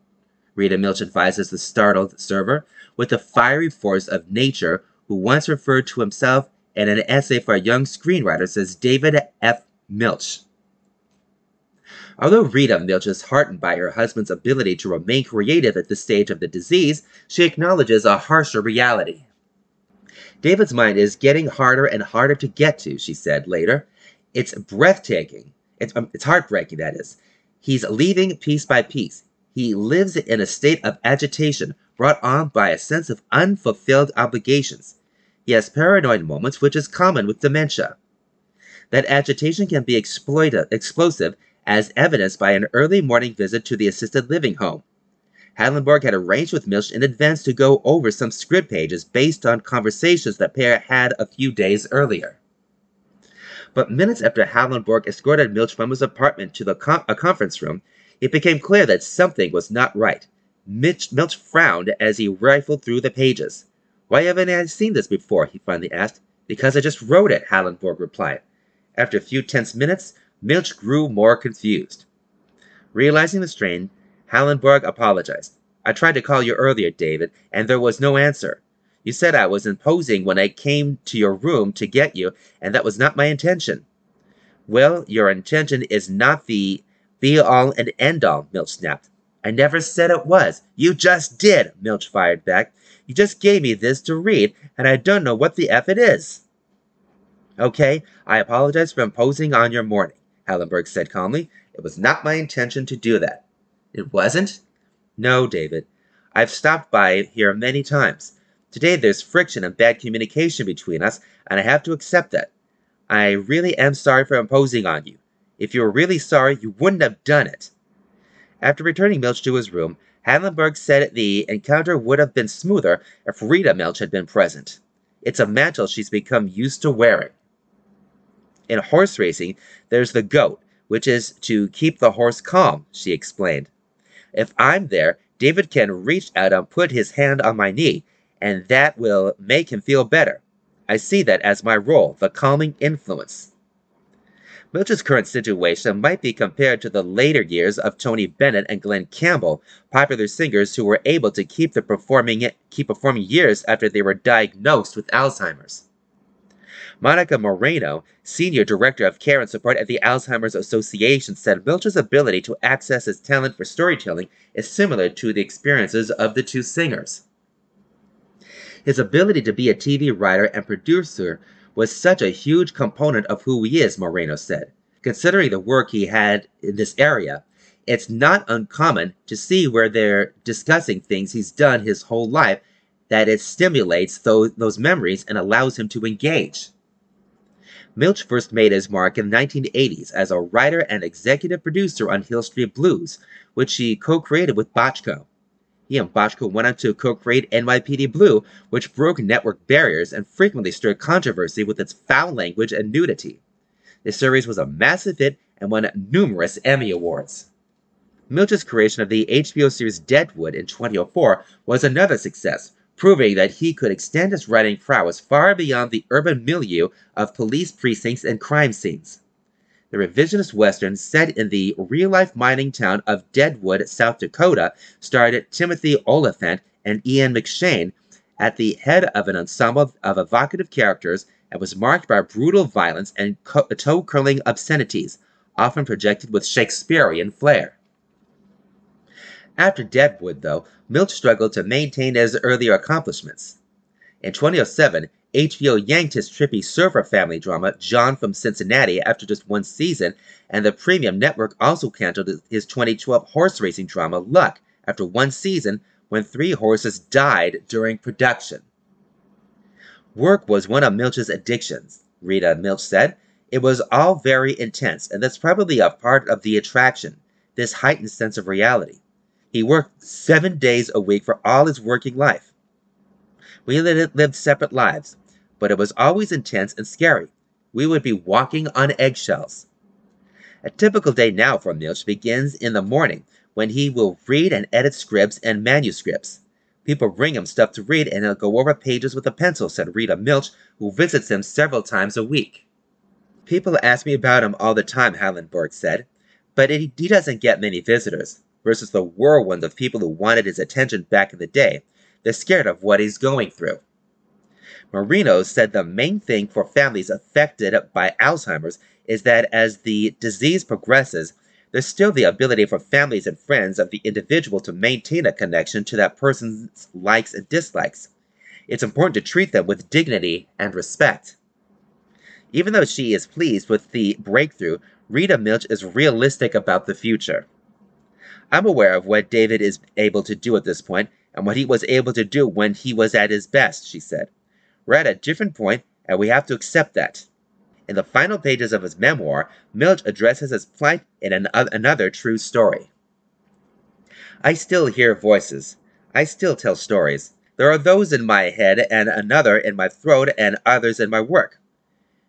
Rita Milch advises the startled server with the fiery force of nature who once referred to himself in an essay for a young screenwriter as David F. Milch. Although Rita Milch is heartened by her husband's ability to remain creative at this stage of the disease, she acknowledges a harsher reality. David's mind is getting harder and harder to get to, she said later. It's breathtaking. It's, um, it's heartbreaking, that is. He's leaving piece by piece. He lives in a state of agitation brought on by a sense of unfulfilled obligations. He has paranoid moments, which is common with dementia. That agitation can be exploited, explosive as evidenced by an early morning visit to the assisted living home. Hallenberg had arranged with Milch in advance to go over some script pages based on conversations that pair had a few days earlier. But minutes after Hallenberg escorted Milch from his apartment to the a conference room, it became clear that something was not right. Mitch, Milch frowned as he rifled through the pages. Why haven't I seen this before? he finally asked. Because I just wrote it, Hallenberg replied. After a few tense minutes, Milch grew more confused. Realizing the strain, Hallenberg apologized. I tried to call you earlier, David, and there was no answer. You said I was imposing when I came to your room to get you, and that was not my intention. Well, your intention is not the be all and end all, Milch snapped. I never said it was. You just did, Milch fired back. You just gave me this to read, and I don't know what the F it is. Okay, I apologize for imposing on your morning. Hallenberg said calmly. It was not my intention to do that. It wasn't? No, David. I've stopped by here many times. Today there's friction and bad communication between us, and I have to accept that. I really am sorry for imposing on you. If you were really sorry, you wouldn't have done it. After returning Milch to his room, Hallenberg said the encounter would have been smoother if Rita Milch had been present. It's a mantle she's become used to wearing. In horse racing, there's the goat, which is to keep the horse calm, she explained. If I'm there, David can reach out and put his hand on my knee, and that will make him feel better. I see that as my role, the calming influence. Milch's current situation might be compared to the later years of Tony Bennett and Glen Campbell, popular singers who were able to keep the performing keep performing years after they were diagnosed with Alzheimer's. Monica Moreno, Senior Director of Care and Support at the Alzheimer's Association, said Milch's ability to access his talent for storytelling is similar to the experiences of the two singers. His ability to be a TV writer and producer was such a huge component of who he is, Moreno said. Considering the work he had in this area, it's not uncommon to see where they're discussing things he's done his whole life that it stimulates those, those memories and allows him to engage. Milch first made his mark in the 1980s as a writer and executive producer on Hill Street Blues, which he co-created with Bochco. He and Bochco went on to co-create NYPD Blue, which broke network barriers and frequently stirred controversy with its foul language and nudity. The series was a massive hit and won numerous Emmy Awards. Milch's creation of the HBO series Deadwood in 2004 was another success, proving that he could extend his writing prowess far beyond the urban milieu of police precincts and crime scenes. The revisionist western set in the real-life mining town of Deadwood, South Dakota, starred Timothy Olyphant and Ian McShane at the head of an ensemble of evocative characters and was marked by brutal violence and toe-curling obscenities, often projected with Shakespearean flair. After Deadwood, though, Milch struggled to maintain his earlier accomplishments. In 2007, HBO yanked his trippy surfer family drama, John from Cincinnati, after just one season, and the premium network also canceled his 2012 horse racing drama, Luck, after one season when three horses died during production. Work was one of Milch's addictions, Rita Milch said. It was all very intense, and that's probably a part of the attraction, this heightened sense of reality. He worked seven days a week for all his working life. We lived separate lives, but it was always intense and scary. We would be walking on eggshells. A typical day now for Milch begins in the morning when he will read and edit scripts and manuscripts. People bring him stuff to read and he'll go over pages with a pencil, said Rita Milch, who visits him several times a week. People ask me about him all the time, Hallenberg said, but he doesn't get many visitors, versus the whirlwind of people who wanted his attention back in the day. They're scared of what he's going through. Moreno said the main thing for families affected by Alzheimer's is that as the disease progresses, there's still the ability for families and friends of the individual to maintain a connection to that person's likes and dislikes. It's important to treat them with dignity and respect. Even though she is pleased with the breakthrough, Rita Milch is realistic about the future. I'm aware of what David is able to do at this point and what he was able to do when he was at his best, she said. We're at a different point, and we have to accept that. In the final pages of his memoir, Milch addresses his plight in an, uh, another true story. I still hear voices. I still tell stories. There are those in my head, and another in my throat, and others in my work.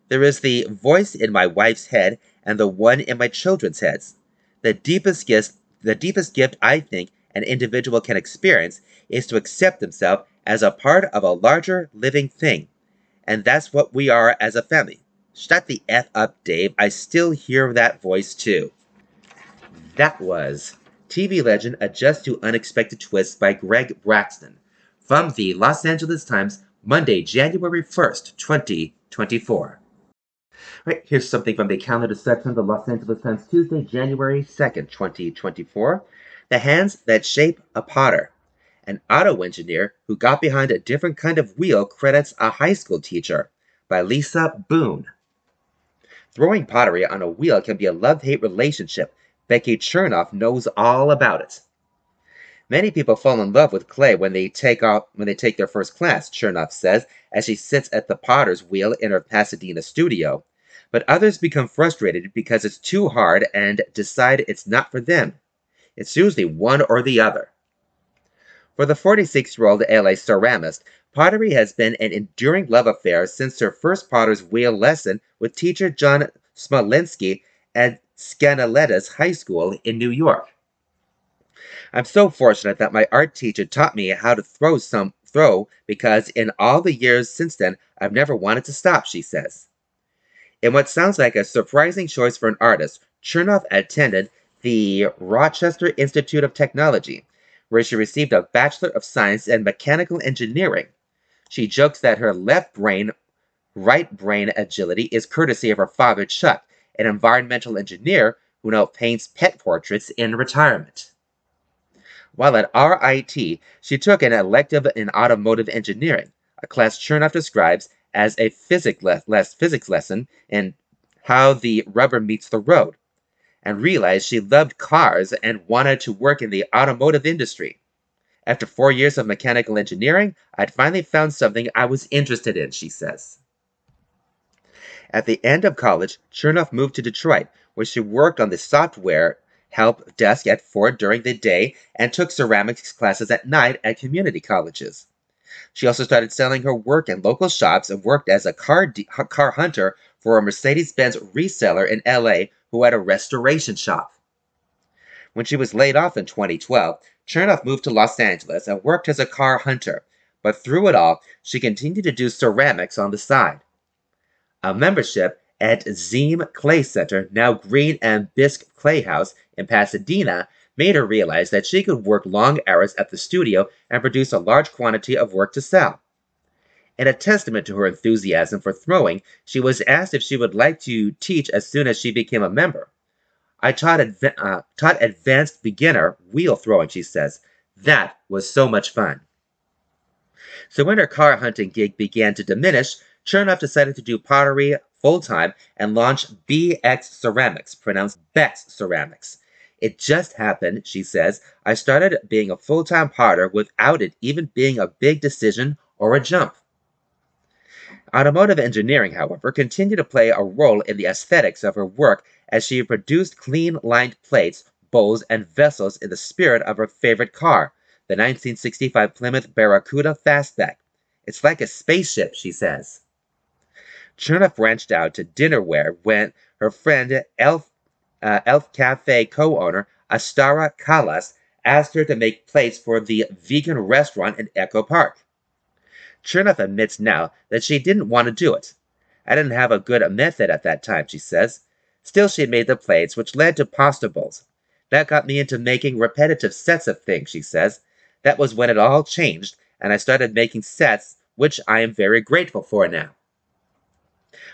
There is the voice in my wife's head, and the one in my children's heads. The deepest the deepest gift I think an individual can experience is to accept themselves as a part of a larger living thing. And that's what we are as a family. Shut the F up, Dave. I still hear that voice too. That was TV legend Adjust to Unexpected Twists by Greg Braxton from the Los Angeles Times, Monday, January 1st, 2024. Right, here's something from the calendar section of the Los Angeles Times, Tuesday, January 2nd, 2024. The Hands That Shape a Potter an auto engineer who got behind a different kind of wheel credits a high school teacher by Lisa Boone. Throwing pottery on a wheel can be a love-hate relationship. Becky Chernoff knows all about it. Many people fall in love with clay when they take off when they take their first class, Chernoff says, as she sits at the potter's wheel in her Pasadena studio. But others become frustrated because it's too hard and decide it's not for them. It's usually one or the other. For the 46-year-old LA ceramist, pottery has been an enduring love affair since her first potter's wheel lesson with teacher John Smolinski at Skaneateles High School in New York. I'm so fortunate that my art teacher taught me how to throw some throw because in all the years since then, I've never wanted to stop, she says. In what sounds like a surprising choice for an artist, Chernoff attended the Rochester Institute of Technology, where she received a Bachelor of Science in Mechanical Engineering. She jokes that her left brain, right brain agility is courtesy of her father, Chuck, an environmental engineer who now paints pet portraits in retirement. While at RIT, she took an elective in automotive engineering, a class Chernoff describes as a physics, le- physics lesson in how the rubber meets the road, and realized she loved cars and wanted to work in the automotive industry. After four years of mechanical engineering, I'd finally found something I was interested in, she says. At the end of college, Chernoff moved to Detroit, where she worked on the software help desk at Ford during the day and took ceramics classes at night at community colleges. She also started selling her work in local shops and worked as a car, de- car hunter for a Mercedes Benz reseller in LA who had a restoration shop. When she was laid off in 2012, Chernoff moved to Los Angeles and worked as a car hunter, but through it all, she continued to do ceramics on the side. A membership at Xiem Clay Center, now Green and Bisque Clay House in Pasadena, made her realize that she could work long hours at the studio and produce a large quantity of work to sell. In a testament to her enthusiasm for throwing, she was asked if she would like to teach as soon as she became a member. I taught, adv- uh, taught advanced beginner wheel throwing, she says. That was so much fun. So when her car hunting gig began to diminish, Chernoff decided to do pottery full time and launched BX Ceramics, pronounced Bex Ceramics. It just happened, she says. I started being a full time potter without it even being a big decision or a jump. Automotive engineering, however, continued to play a role in the aesthetics of her work as she produced clean lined plates, bowls, and vessels in the spirit of her favorite car, the 1965 Plymouth Barracuda Fastback. It's like a spaceship, she says. Chernoff branched out to dinnerware when her friend Elf, uh, Elf Cafe co-owner Astara Kalas asked her to make plates for the vegan restaurant in Echo Park. Chernoff admits now that she didn't want to do it. I didn't have a good method at that time, she says. Still, she made the plates, which led to pasta bowls. That got me into making repetitive sets of things, she says. That was when it all changed, and I started making sets, which I am very grateful for now.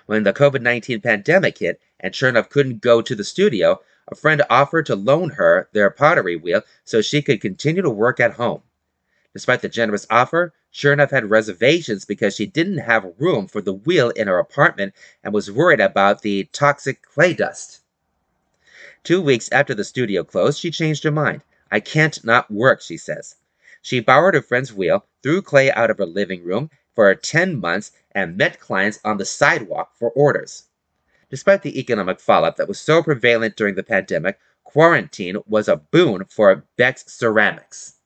When the COVID 19 pandemic hit and Chernoff couldn't go to the studio, a friend offered to loan her their pottery wheel so she could continue to work at home. Despite the generous offer, Chernoff had reservations because she didn't have room for the wheel in her apartment and was worried about the toxic clay dust. Two weeks after the studio closed, she changed her mind. I can't not work, she says. She borrowed her friend's wheel, threw clay out of her living room for 10 months, and met clients on the sidewalk for orders. Despite the economic fallout that was so prevalent during the pandemic, quarantine was a boon for Bex Ceramics.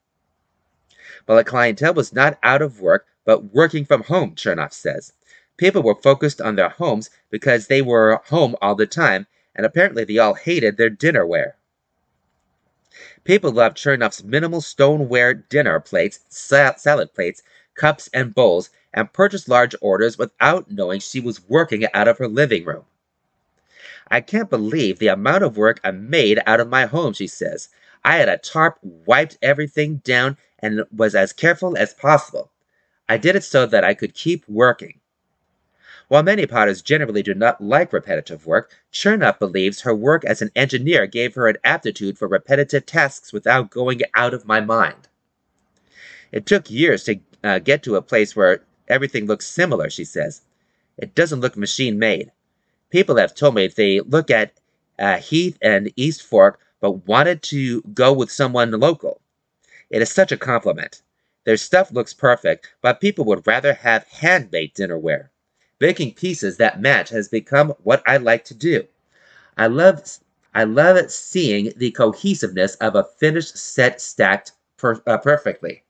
While the clientele was not out of work, but working from home, Chernoff says. People were focused on their homes because they were home all the time, and apparently they all hated their dinnerware. People loved Chernoff's minimal stoneware dinner plates, salad plates, cups, and bowls, and purchased large orders without knowing she was working out of her living room. I can't believe the amount of work I made out of my home, she says. I had a tarp, wiped everything down, and was as careful as possible. I did it so that I could keep working. While many potters generally do not like repetitive work, Chernoff believes her work as an engineer gave her an aptitude for repetitive tasks without going out of my mind. It took years to uh, get to a place where everything looks similar, she says. It doesn't look machine made. People have told me if they look at uh, Heath and East Fork but wanted to go with someone local. It is such a compliment. Their stuff looks perfect, but people would rather have handmade dinnerware. Baking pieces that match has become what I like to do. I love I love seeing the cohesiveness of a finished set stacked per, uh, perfectly.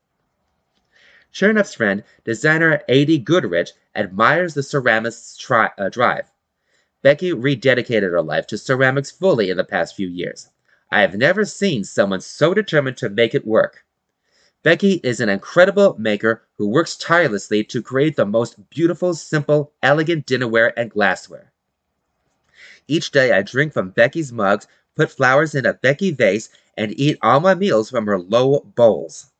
Chernoff's friend, designer A.D. Goodrich, admires the ceramist's tri- uh, drive. Becky rededicated her life to ceramics fully in the past few years. I have never seen someone so determined to make it work. Becky is an incredible maker who works tirelessly to create the most beautiful, simple, elegant dinnerware and glassware. Each day I drink from Becky's mugs, put flowers in a Becky vase, and eat all my meals from her low bowls.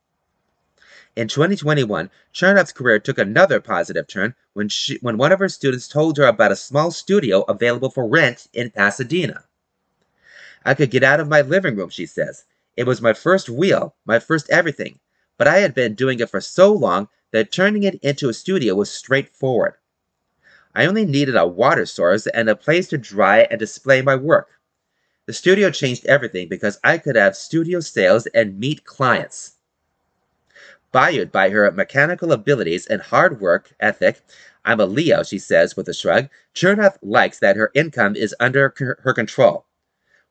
In 2021, Chernoff's career took another positive turn when, she, when one of her students told her about a small studio available for rent in Pasadena. I could get out of my living room, she says. It was my first wheel, my first everything, but I had been doing it for so long that turning it into a studio was straightforward. I only needed a water source and a place to dry and display my work. The studio changed everything because I could have studio sales and meet clients. Buoyed by her mechanical abilities and hard work ethic, I'm a Leo, she says with a shrug. Chernoff likes that her income is under her control.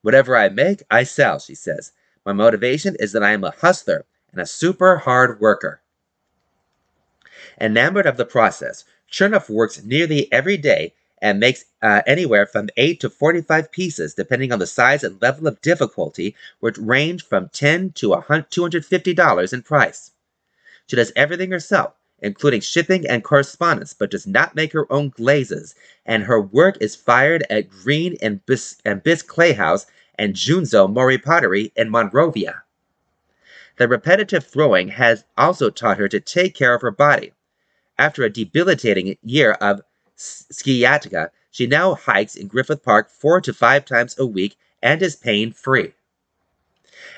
Whatever I make, I sell, she says. My motivation is that I am a hustler and a super hard worker. Enamored of the process, Chernoff works nearly every day and makes uh, anywhere from 8 to 45 pieces, depending on the size and level of difficulty, which range from 10 to $250 in price. She does everything herself, including shipping and correspondence, but does not make her own glazes, and her work is fired at Green and Bis, and Bis Clay House and Junzo Mori Pottery in Monrovia. The repetitive throwing has also taught her to take care of her body. After a debilitating year of sciatica, she now hikes in Griffith Park four to five times a week and is pain free.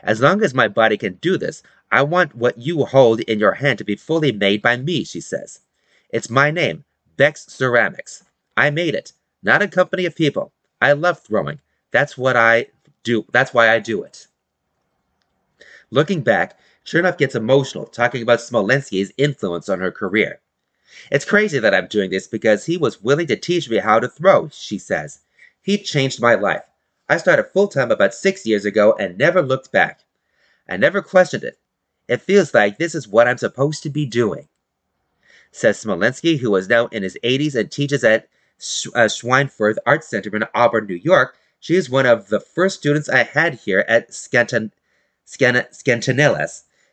As long as my body can do this, I want what you hold in your hand to be fully made by me, she says. It's my name, Bex Ceramics. I made it, not a company of people. I love throwing. That's what I do. That's why I do it. Looking back, Chernoff gets emotional talking about Smolensky's influence on her career. It's crazy that I'm doing this because he was willing to teach me how to throw, she says. He changed my life. I started full time about six years ago and never looked back. I never questioned it. It feels like this is what I'm supposed to be doing. Says Smolensky, who is now in his 80s and teaches at uh, Schweinfurth Art Center in Auburn, New York. She is one of the first students I had here at Scantan- Scan-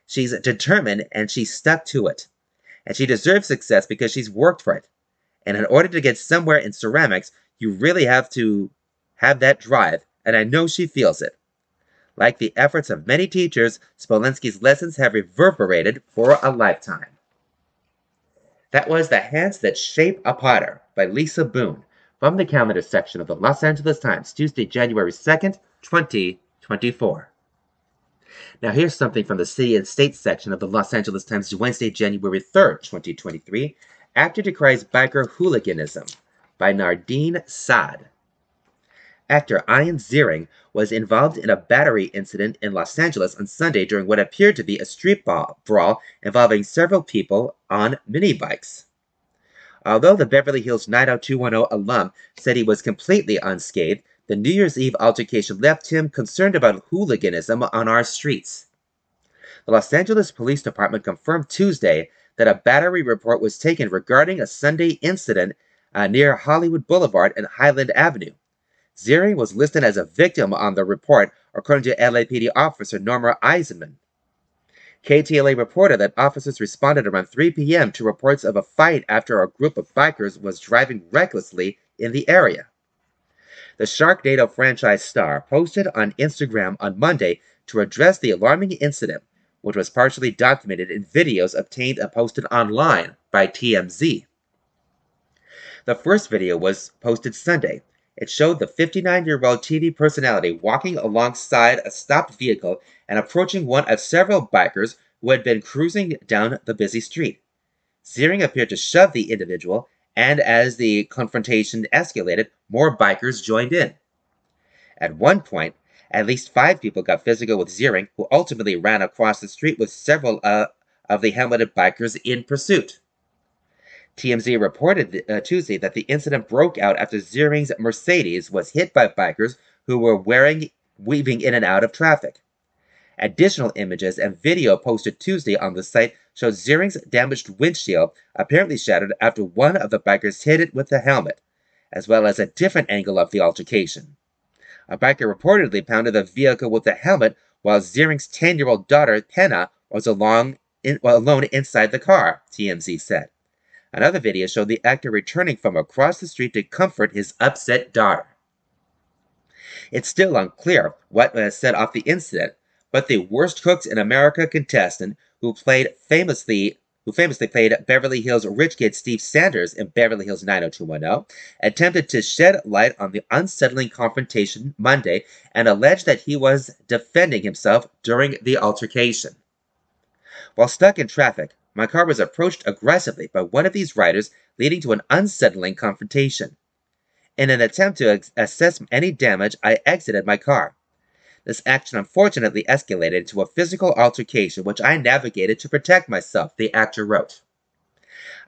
She's determined and she stuck to it. And she deserves success because she's worked for it. And in order to get somewhere in ceramics, you really have to have that drive, and I know she feels it. Like the efforts of many teachers, Smolensky's lessons have reverberated for a lifetime. That was The Hands That Shape a Potter by Lisa Boone from the calendar section of the Los Angeles Times, Tuesday, January 2nd, 2024. Now, here's something from the City and State section of the Los Angeles Times, Wednesday, January 3rd, 2023. Actor decries biker hooliganism by Nardine Saad. Actor Ian Ziering was involved in a battery incident in Los Angeles on Sunday during what appeared to be a street brawl involving several people on mini bikes. Although the Beverly Hills 90210 alum said he was completely unscathed, the New Year's Eve altercation left him concerned about hooliganism on our streets. The Los Angeles Police Department confirmed Tuesday that a battery report was taken regarding a Sunday incident uh, near Hollywood Boulevard and Highland Avenue. Ziering was listed as a victim on the report, according to LAPD officer Norma Eisenman. KTLA reported that officers responded around 3 p.m. to reports of a fight after a group of bikers was driving recklessly in the area. The Sharknado franchise star posted on Instagram on Monday to address the alarming incident, which was partially documented in videos obtained and posted online by TMZ. The first video was posted Sunday, it showed the 59 year old TV personality walking alongside a stopped vehicle and approaching one of several bikers who had been cruising down the busy street. Ziering appeared to shove the individual, and as the confrontation escalated, more bikers joined in. At one point, at least five people got physical with Ziering, who ultimately ran across the street with several uh, of the helmeted bikers in pursuit. TMZ reported uh, Tuesday that the incident broke out after Ziering's Mercedes was hit by bikers who were wearing, weaving in and out of traffic. Additional images and video posted Tuesday on the site showed Ziering's damaged windshield apparently shattered after one of the bikers hit it with a helmet, as well as a different angle of the altercation. A biker reportedly pounded the vehicle with a helmet while Ziering's 10 year old daughter, Penna, was along in, well, alone inside the car, TMZ said. Another video showed the actor returning from across the street to comfort his upset daughter. It's still unclear what set off the incident, but the Worst Cooks in America contestant who played famously who famously played Beverly Hills rich kid Steve Sanders in Beverly Hills 90210, attempted to shed light on the unsettling confrontation Monday and alleged that he was defending himself during the altercation. While stuck in traffic, my car was approached aggressively by one of these riders, leading to an unsettling confrontation. In an attempt to ex- assess any damage, I exited my car. This action unfortunately escalated into a physical altercation, which I navigated to protect myself, the actor wrote.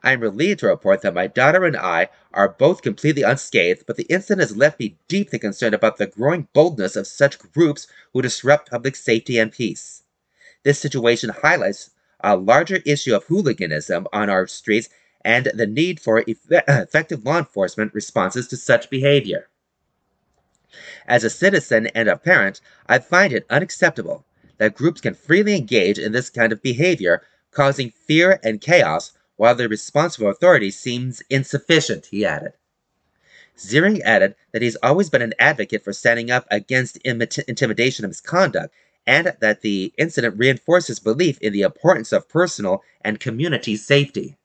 I am relieved to report that my daughter and I are both completely unscathed, but the incident has left me deeply concerned about the growing boldness of such groups who disrupt public safety and peace. This situation highlights a larger issue of hooliganism on our streets and the need for effective law enforcement responses to such behavior. As a citizen and a parent, I find it unacceptable that groups can freely engage in this kind of behavior, causing fear and chaos, while the response of authorities seems insufficient, he added. Ziering added that he's always been an advocate for standing up against intimidation and misconduct, and that the incident reinforces belief in the importance of personal and community safety.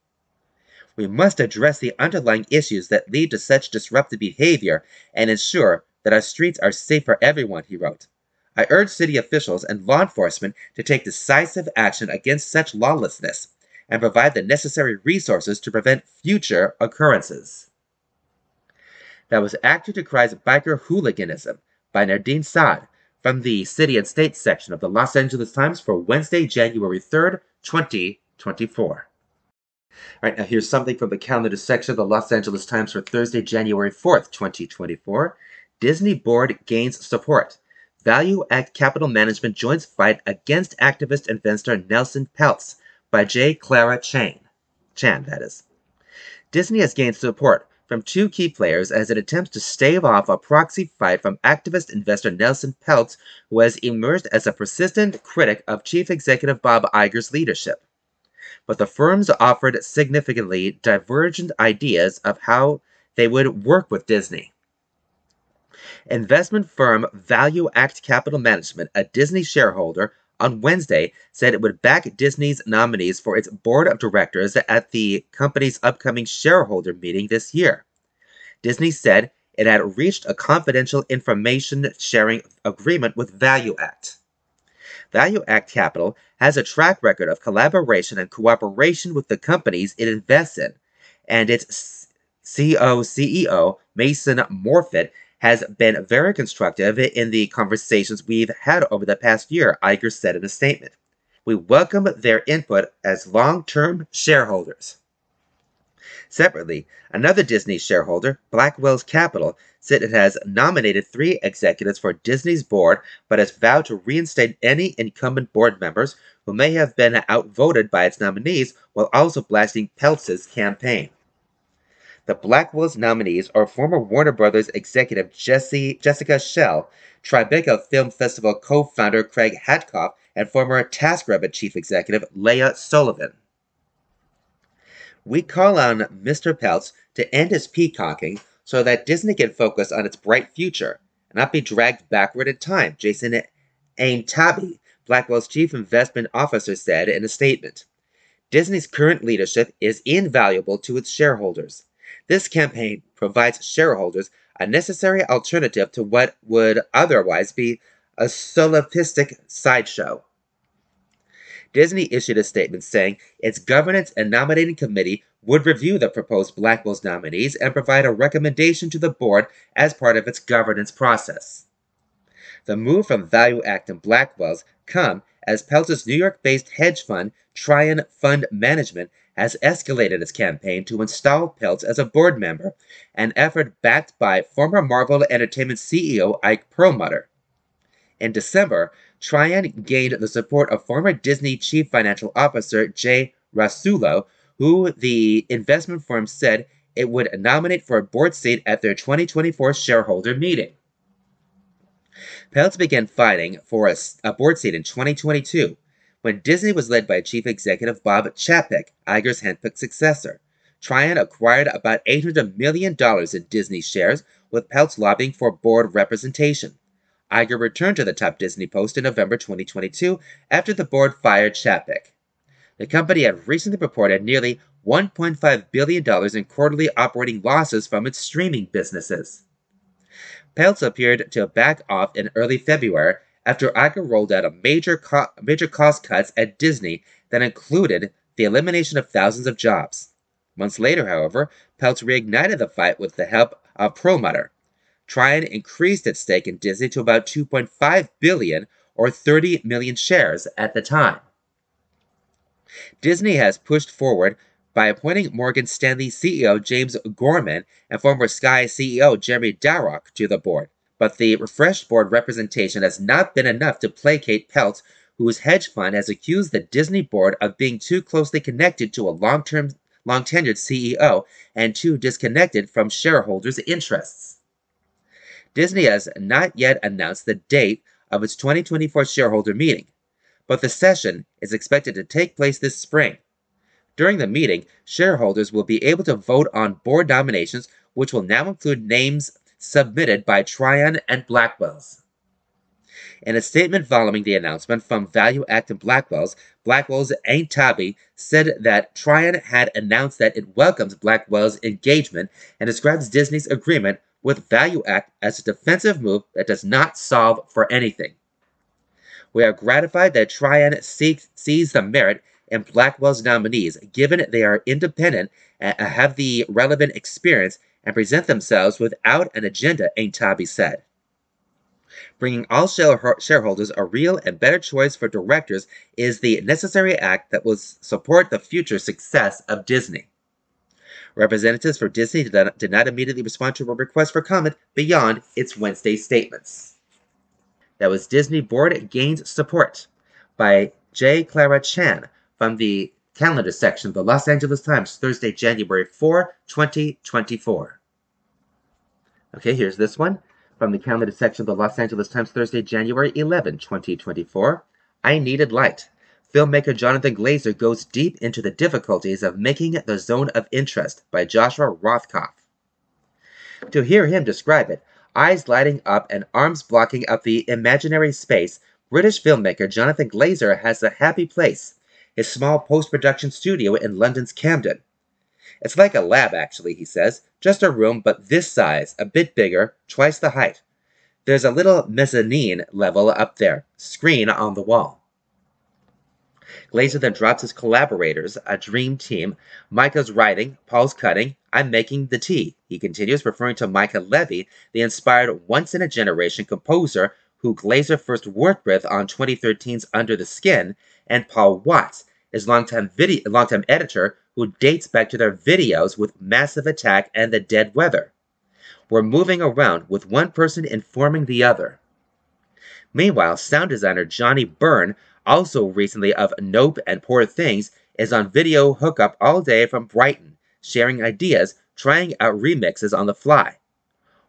We must address the underlying issues that lead to such disruptive behavior and ensure that our streets are safe for everyone, he wrote. I urge city officials and law enforcement to take decisive action against such lawlessness and provide the necessary resources to prevent future occurrences. That was Actor Decries Biker Hooliganism by Nardine Saad, from the City and State section of the Los Angeles Times for Wednesday, January 3rd, 2024. All right, now here's something from the calendar section of the Los Angeles Times for Thursday, January 4th, 2024. Disney board gains support. Value Act Capital Management joins fight against activist investor Nelson Peltz by J. Clara Chan. Chan, that is. Disney has gained support from two key players as it attempts to stave off a proxy fight from activist investor Nelson Peltz, who has emerged as a persistent critic of Chief Executive Bob Iger's leadership. But the firms offered significantly divergent ideas of how they would work with Disney. Investment firm Value Act Capital Management, a Disney shareholder, on Wednesday said it would back Disney's nominees for its board of directors at the company's upcoming shareholder meeting this year. Disney said it had reached a confidential information sharing agreement with Value Act. Value Capital has a track record of collaboration and cooperation with the companies it invests in, and its CO CEO, Mason Morfit, has been very constructive in the conversations we've had over the past year, Iger said in a statement. We welcome their input as long term shareholders. Separately, another Disney shareholder, Blackwell's Capital, said it has nominated three executives for Disney's board but has vowed to reinstate any incumbent board members who may have been outvoted by its nominees while also blasting Peltz's campaign. The Blackwell's nominees are former Warner Brothers executive Jesse, Jessica Schell, Tribeca Film Festival co-founder Craig Hatkoff, and former TaskRabbit chief executive Leah Solivan. We call on Mr. Peltz to end his peacocking so that Disney can focus on its bright future and not be dragged backward in time, Jason Aintabi, Blackwell's chief investment officer, said in a statement. Disney's current leadership is invaluable to its shareholders. This campaign provides shareholders a necessary alternative to what would otherwise be a solipsistic sideshow. Disney issued a statement saying its governance and nominating committee would review the proposed Blackwell's nominees and provide a recommendation to the board as part of its governance process. The move from Value Act and Blackwell's come as Peltz's New York based hedge fund, Trian Fund Management, has escalated its campaign to install Peltz as a board member, an effort backed by former Marvel Entertainment CEO Ike Perlmutter. In December, Trian gained the support of former Disney Chief Financial Officer Jay Rasulo, who the investment firm said it would nominate for a board seat at their 2024 shareholder meeting. Peltz began fighting for a, a board seat in 2022 when Disney was led by Chief Executive Bob Chapek, Iger's handpicked successor. Trian acquired about $800 million in Disney shares, with Peltz lobbying for board representation. Iger returned to the top Disney post in November 2022 after the board fired Chapek. The company had recently reported nearly $1.5 billion in quarterly operating losses from its streaming businesses. Peltz appeared to back off in early February after Iger rolled out a major, co- major cost cuts at Disney that included the elimination of thousands of jobs. Months later, however, Peltz reignited the fight with the help of Perlmutter. Trian increased its stake in Disney to about 2.5 billion or 30 million shares at the time. Disney has pushed forward by appointing Morgan Stanley CEO James Gorman and former Sky CEO Jeremy Darroch to the board but the refreshed board representation has not been enough to placate Peltz, whose hedge fund has accused the Disney board of being too closely connected to a long-term, long-tenured CEO and too disconnected from shareholders' interests. Disney has not yet announced the date of its 2024 shareholder meeting, but the session is expected to take place this spring. During the meeting, shareholders will be able to vote on board nominations, which will now include names submitted by Trian and Blackwells. In a statement following the announcement from Value Act and Blackwells, Blackwell's Aintabi said that Trian had announced that it welcomes Blackwell's engagement and describes Disney's agreement with Value Act as a defensive move that does not solve for anything. We are gratified that seeks, sees the merit in Blackwell's nominees, given they are independent and have the relevant experience and present themselves without an agenda, Aintabi said. Bringing all shareholders a real and better choice for directors is the necessary act that will support the future success of Disney. Representatives for Disney did not immediately respond to a request for comment beyond its Wednesday statements. That was Disney Board Gains Support by J. Clara Chan from the calendar section of the Los Angeles Times, Thursday, January 4, 2024. Okay, here's this one from the calendar section of the Los Angeles Times, Thursday, January 11, 2024. I Needed Light. Filmmaker Jonathan Glazer goes deep into the difficulties of making the zone of interest by Joshua Rothkopf. To hear him describe it, eyes lighting up and arms blocking up the imaginary space, British filmmaker Jonathan Glazer has a happy place, his small post production studio in London's Camden. It's like a lab, actually, he says. Just a room, but this size, a bit bigger, twice the height. There's a little mezzanine level up there, screen on the wall. Glazer then drops his collaborators, a dream team. Mica's writing, Paul's cutting, I'm making the tea. He continues, referring to Mica Levi, the inspired once in a generation composer who Glazer first worked with on 2013's Under the Skin, and Paul Watts, his longtime, video, longtime editor who dates back to their videos with Massive Attack and The Dead Weather. We're moving around with one person informing the other. Meanwhile, sound designer Johnny Byrne, also recently of Nope and Poor Things, is on video hookup all day from Brighton, sharing ideas, trying out remixes on the fly.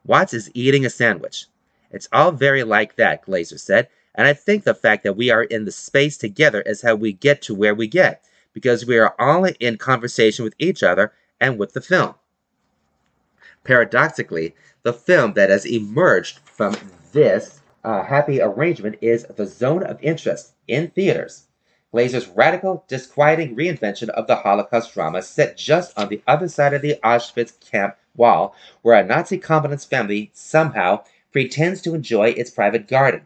Watts is eating a sandwich. It's all very like that, Glazer said, and I think the fact that we are in the space together is how we get to where we get because we are all in conversation with each other and with the film. Paradoxically, the film that has emerged from this uh, happy arrangement is The Zone of Interest in theaters. Glazer's radical, disquieting reinvention of the Holocaust drama set just on the other side of the Auschwitz camp wall, where a Nazi confidence family somehow pretends to enjoy its private garden.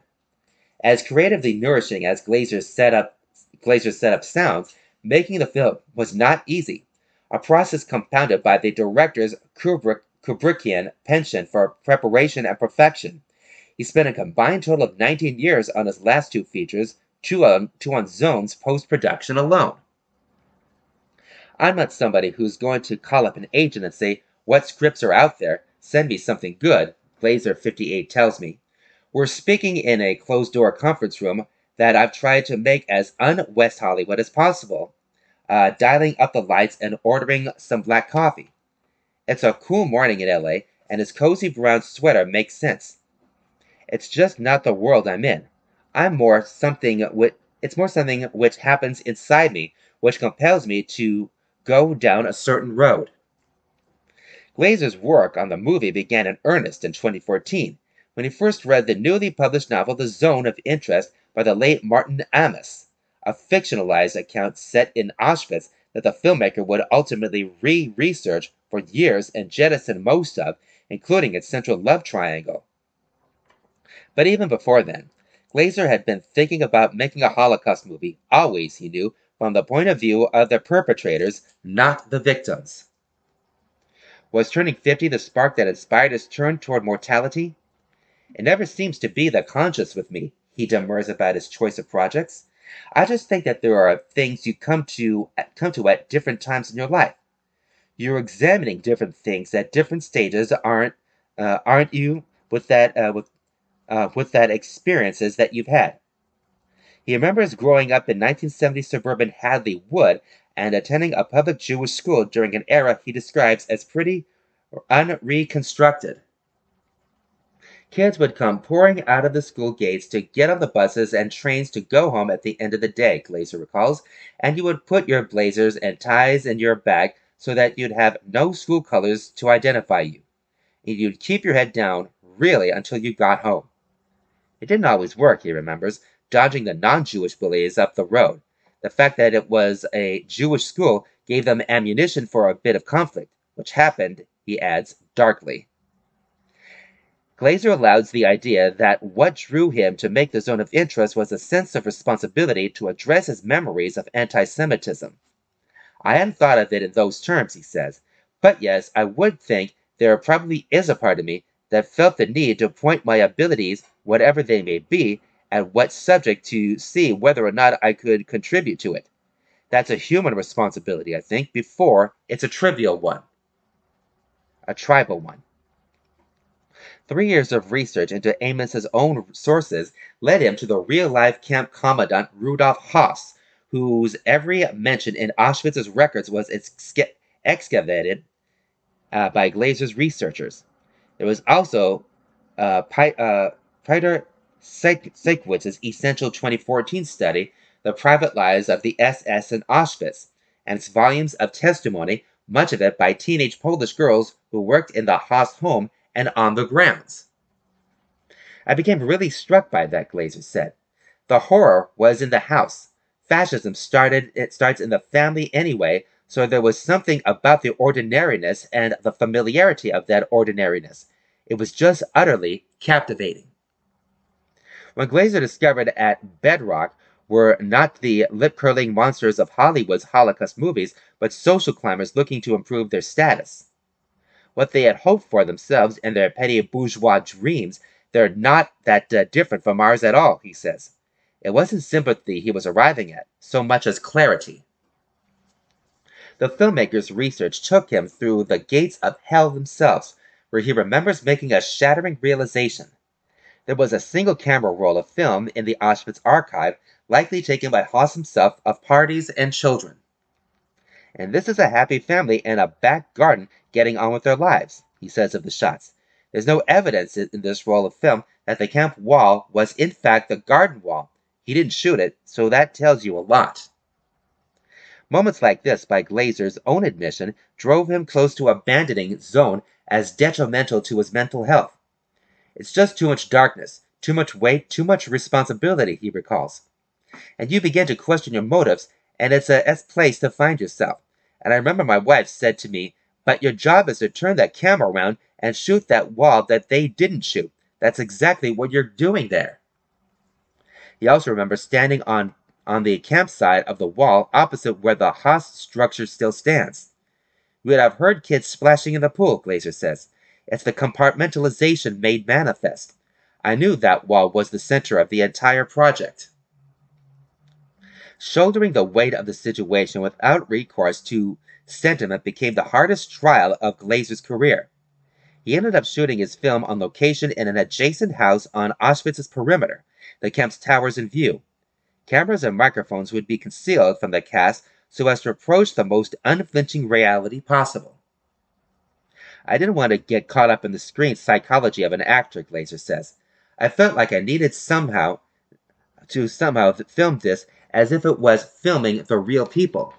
As creatively nourishing as Glazer's setup, Glazer's setup sounds, Making the film was not easy, a process compounded by the director's Kubrick, Kubrickian penchant for preparation and perfection. He spent a combined total of 19 years on his last two features, two on, two on Zone's post production alone. I'm not somebody who's going to call up an agent and say, What scripts are out there? Send me something good, Glazer58 tells me. We're speaking in a closed door conference room that I've tried to make as un-West Hollywood as possible, uh, dialing up the lights and ordering some black coffee. It's a cool morning in LA, and his cozy brown sweater makes sense. It's just not the world I'm in. I'm more something with It's more something which happens inside me, which compels me to go down a certain road. Glazer's work on the movie began in earnest in 2014 when he first read the newly published novel The Zone of Interest by the late Martin Amis, a fictionalized account set in Auschwitz that the filmmaker would ultimately re research for years and jettison most of, including its central love triangle. But even before then, Glazer had been thinking about making a Holocaust movie, always, he knew, from the point of view of the perpetrators, not the victims. Was turning 50 the spark that inspired his turn toward mortality? It never seems to be the conscious with me, he demurs about his choice of projects. I just think that there are things you come to come to at different times in your life. You're examining different things at different stages, aren't uh, aren't you? With that uh, with uh, with that experiences that you've had. He remembers growing up in 1970 suburban Hadley Wood and attending a public Jewish school during an era he describes as pretty unreconstructed. Kids would come pouring out of the school gates to get on the buses and trains to go home at the end of the day, Glazer recalls, and you would put your blazers and ties in your bag so that you'd have no school colors to identify you. And you'd keep your head down, really, until you got home. It didn't always work, he remembers, dodging the non Jewish bullies up the road. The fact that it was a Jewish school gave them ammunition for a bit of conflict, which happened, he adds, darkly. Glazer allows the idea that what drew him to make the zone of interest was a sense of responsibility to address his memories of anti Semitism. I hadn't thought of it in those terms, he says, but yes, I would think there probably is a part of me that felt the need to point my abilities, whatever they may be, at what subject to see whether or not I could contribute to it. That's a human responsibility, I think, before it's a trivial one, a tribal one. Three years of research into Amis's own sources led him to the real-life camp commandant Rudolf Höss, whose every mention in Auschwitz's records was excavated uh, by Glazer's researchers. There was also uh, uh, Peter Setkiewicz's essential 2014 study, The Private Lives of the SS in Auschwitz, and its volumes of testimony, much of it by teenage Polish girls who worked in the Höss home and on the grounds. I became really struck by that, Glazer said. The horror was in the house. Fascism started it starts in the family anyway, so there was something about the ordinariness and the familiarity of that ordinariness. It was just utterly captivating. When Glazer discovered at Bedrock were not the lip curling monsters of Hollywood's Holocaust movies, but social climbers looking to improve their status what they had hoped for themselves and their petty bourgeois dreams, they're not that uh, different from ours at all, he says. It wasn't sympathy he was arriving at, so much as clarity. The filmmaker's research took him through the gates of hell themselves, where he remembers making a shattering realization. There was a single camera roll of film in the Auschwitz archive, likely taken by Höss himself, of parties and children. And this is a happy family in a back garden getting on with their lives, he says of the shots. There's no evidence in this roll of film that the camp wall was in fact the garden wall. He didn't shoot it, so that tells you a lot. Moments like this, by Glazer's own admission, drove him close to abandoning Zone as detrimental to his mental health. It's just too much darkness, too much weight, too much responsibility, he recalls. And you begin to question your motives, and it's a place to find yourself. And I remember my wife said to me, but your job is to turn that camera around and shoot that wall that they didn't shoot. That's exactly what you're doing there. He also remembers standing on, on the campsite of the wall opposite where the Höss structure still stands. We would have heard kids splashing in the pool, Glazer says. It's the compartmentalization made manifest. I knew that wall was the center of the entire project. Shouldering the weight of the situation without recourse to sentiment became the hardest trial of Glazer's career. He ended up shooting his film on location in an adjacent house on Auschwitz's perimeter, the camp's towers in view. Cameras and microphones would be concealed from the cast so as to approach the most unflinching reality possible. I didn't want to get caught up in the screen psychology of an actor, Glazer says. I felt like I needed somehow to somehow film this as if it was filming the real people.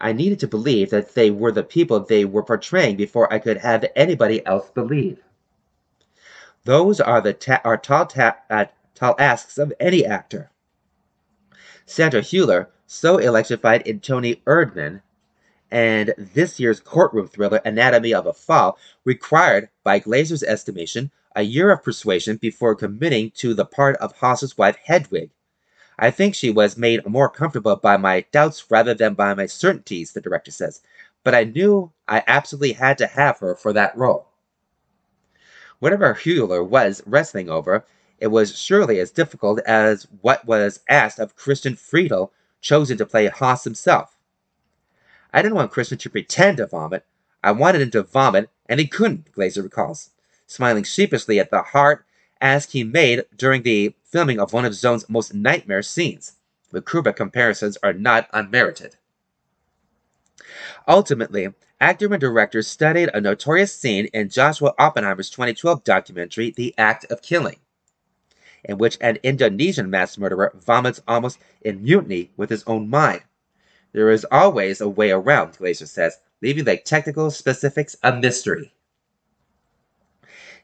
I needed to believe that they were the people they were portraying before I could have anybody else believe. Those are the ta- are tall, ta- uh, tall asks of any actor. Sandra Hüller, so electrified in Toni Erdmann and this year's courtroom thriller Anatomy of a Fall required, by Glazer's estimation, a year of persuasion before committing to the part of Höss's wife Hedwig. I think she was made more comfortable by my doubts rather than by my certainties, the director says, but I knew I absolutely had to have her for that role. Whatever Hüller was wrestling over, it was surely as difficult as what was asked of Christian Friedel, chosen to play Höss himself. I didn't want Christian to pretend to vomit. I wanted him to vomit, and he couldn't, Glazer recalls, smiling sheepishly at the heart ask he made during the filming of one of Zone's most nightmare scenes. The Kubrick comparisons are not unmerited. Ultimately, actor and director studied a notorious scene in Joshua Oppenheimer's 2012 documentary, The Act of Killing, in which an Indonesian mass murderer vomits almost in mutiny with his own mind. There is always a way around, Glazer says, leaving the technical specifics a mystery.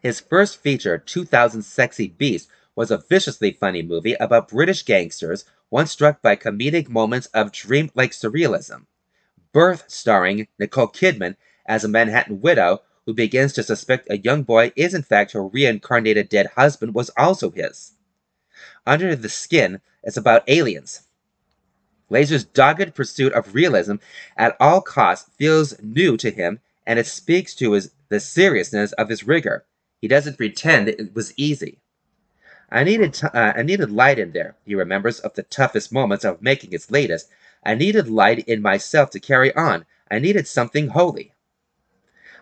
His first feature, 2000 Sexy Beast, was a viciously funny movie about British gangsters once struck by comedic moments of dream-like surrealism. Birth, starring Nicole Kidman as a Manhattan widow who begins to suspect a young boy is in fact her reincarnated dead husband, was also his. Under the Skin is about aliens. Glazer's dogged pursuit of realism at all costs feels new to him, and it speaks to his, the seriousness of his rigor. He doesn't pretend it was easy. I needed t- uh, I needed light in there. He remembers of the toughest moments of making its latest. I needed light in myself to carry on. I needed something holy.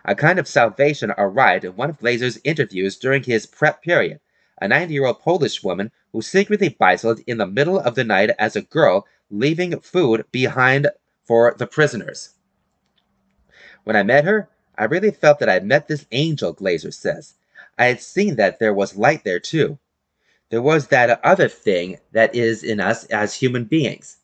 A kind of salvation arrived in one of Glazer's interviews during his prep period. A 90-year-old Polish woman who secretly bicycled in the middle of the night as a girl, leaving food behind for the prisoners. When I met her, I really felt that I had met this angel, Glazer says. I had seen that there was light there too there was that other thing that is in us as human beings.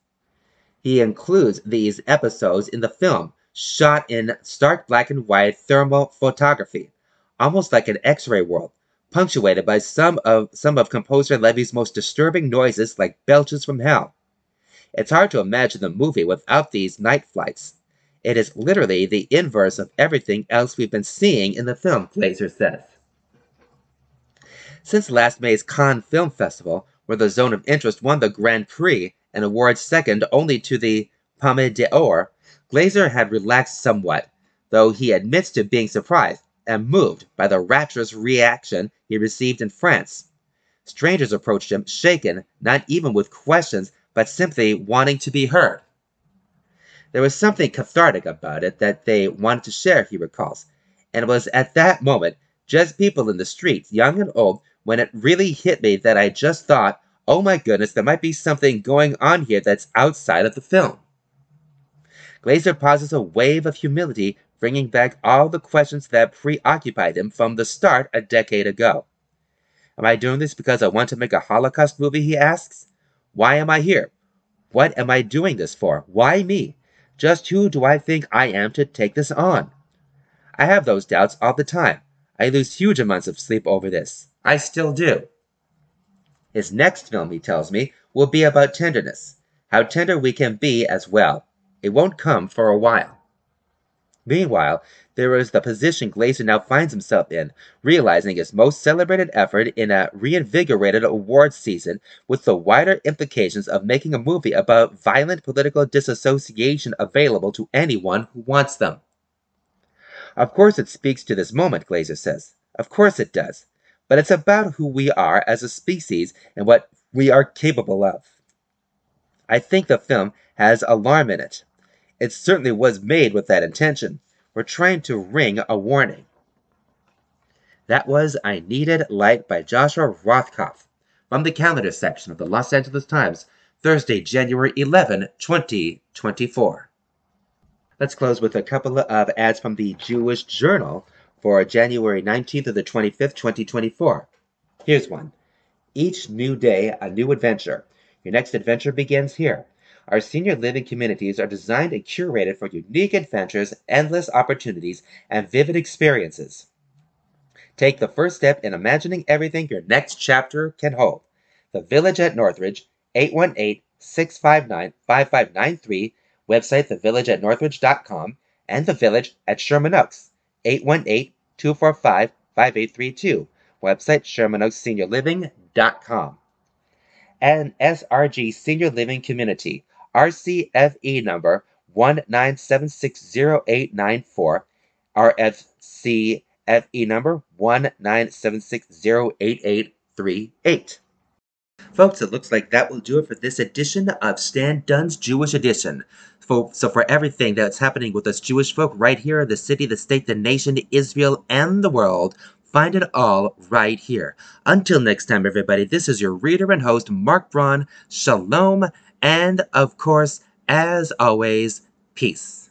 He includes these episodes in the film, shot in stark black and white thermal photography, almost like an X-ray world, punctuated by some of some of composer Levi's most disturbing noises like belches from hell. It's hard to imagine the movie without these night flights. It is literally the inverse of everything else we've been seeing in the film, Glazer says. Since last May's Cannes Film Festival, where the Zone of Interest won the Grand Prix, and awards second only to the Palme d'Or, Glazer had relaxed somewhat, though he admits to being surprised and moved by the rapturous reaction he received in France. Strangers approached him, shaken, not even with questions, but simply wanting to be heard. There was something cathartic about it that they wanted to share, he recalls, and it was at that moment just people in the streets, young and old, when it really hit me that I just thought, oh my goodness, there might be something going on here that's outside of the film. Glazer pauses a wave of humility, bringing back all the questions that preoccupied him from the start a decade ago. Am I doing this because I want to make a Holocaust movie, he asks? Why am I here? What am I doing this for? Why me? Just who do I think I am to take this on? I have those doubts all the time. I lose huge amounts of sleep over this. I still do. His next film, he tells me, will be about tenderness. How tender we can be as well. It won't come for a while. Meanwhile, there is the position Glazer now finds himself in, realizing his most celebrated effort in a reinvigorated awards season with the wider implications of making a movie about violent political disassociation available to anyone who wants them. Of course it speaks to this moment, Glazer says. Of course it does but it's about who we are as a species and what we are capable of. I think the film has alarm in it. It certainly was made with that intention. We're trying to ring a warning. That was I Needed Light by Joshua Rothkopf from the calendar section of the Los Angeles Times, Thursday, January 11, 2024. Let's close with a couple of ads from the Jewish Journal for January 19th to the 25th, 2024. Here's one. Each new day, a new adventure. Your next adventure begins here. Our senior living communities are designed and curated for unique adventures, endless opportunities, and vivid experiences. Take the first step in imagining everything your next chapter can hold. The Village at Northridge, 818 659 5593, website thevillageatnorthridge.com, and The Village at Sherman Oaks, 818 245 5832, website shermanoaksseniorliving.com. And SRG Senior Living Community, RCFE number 1976089 RFCFE number 197608838. Folks, it looks like that will do it for this edition of Stan Dunn's Jewish Edition. So, so for everything that's happening with us Jewish folk right here in the city, the state, the nation, Israel, and the world, find it all right here. Until next time, everybody, this is your reader and host, Marc Braun. Shalom, and of course, as always, peace.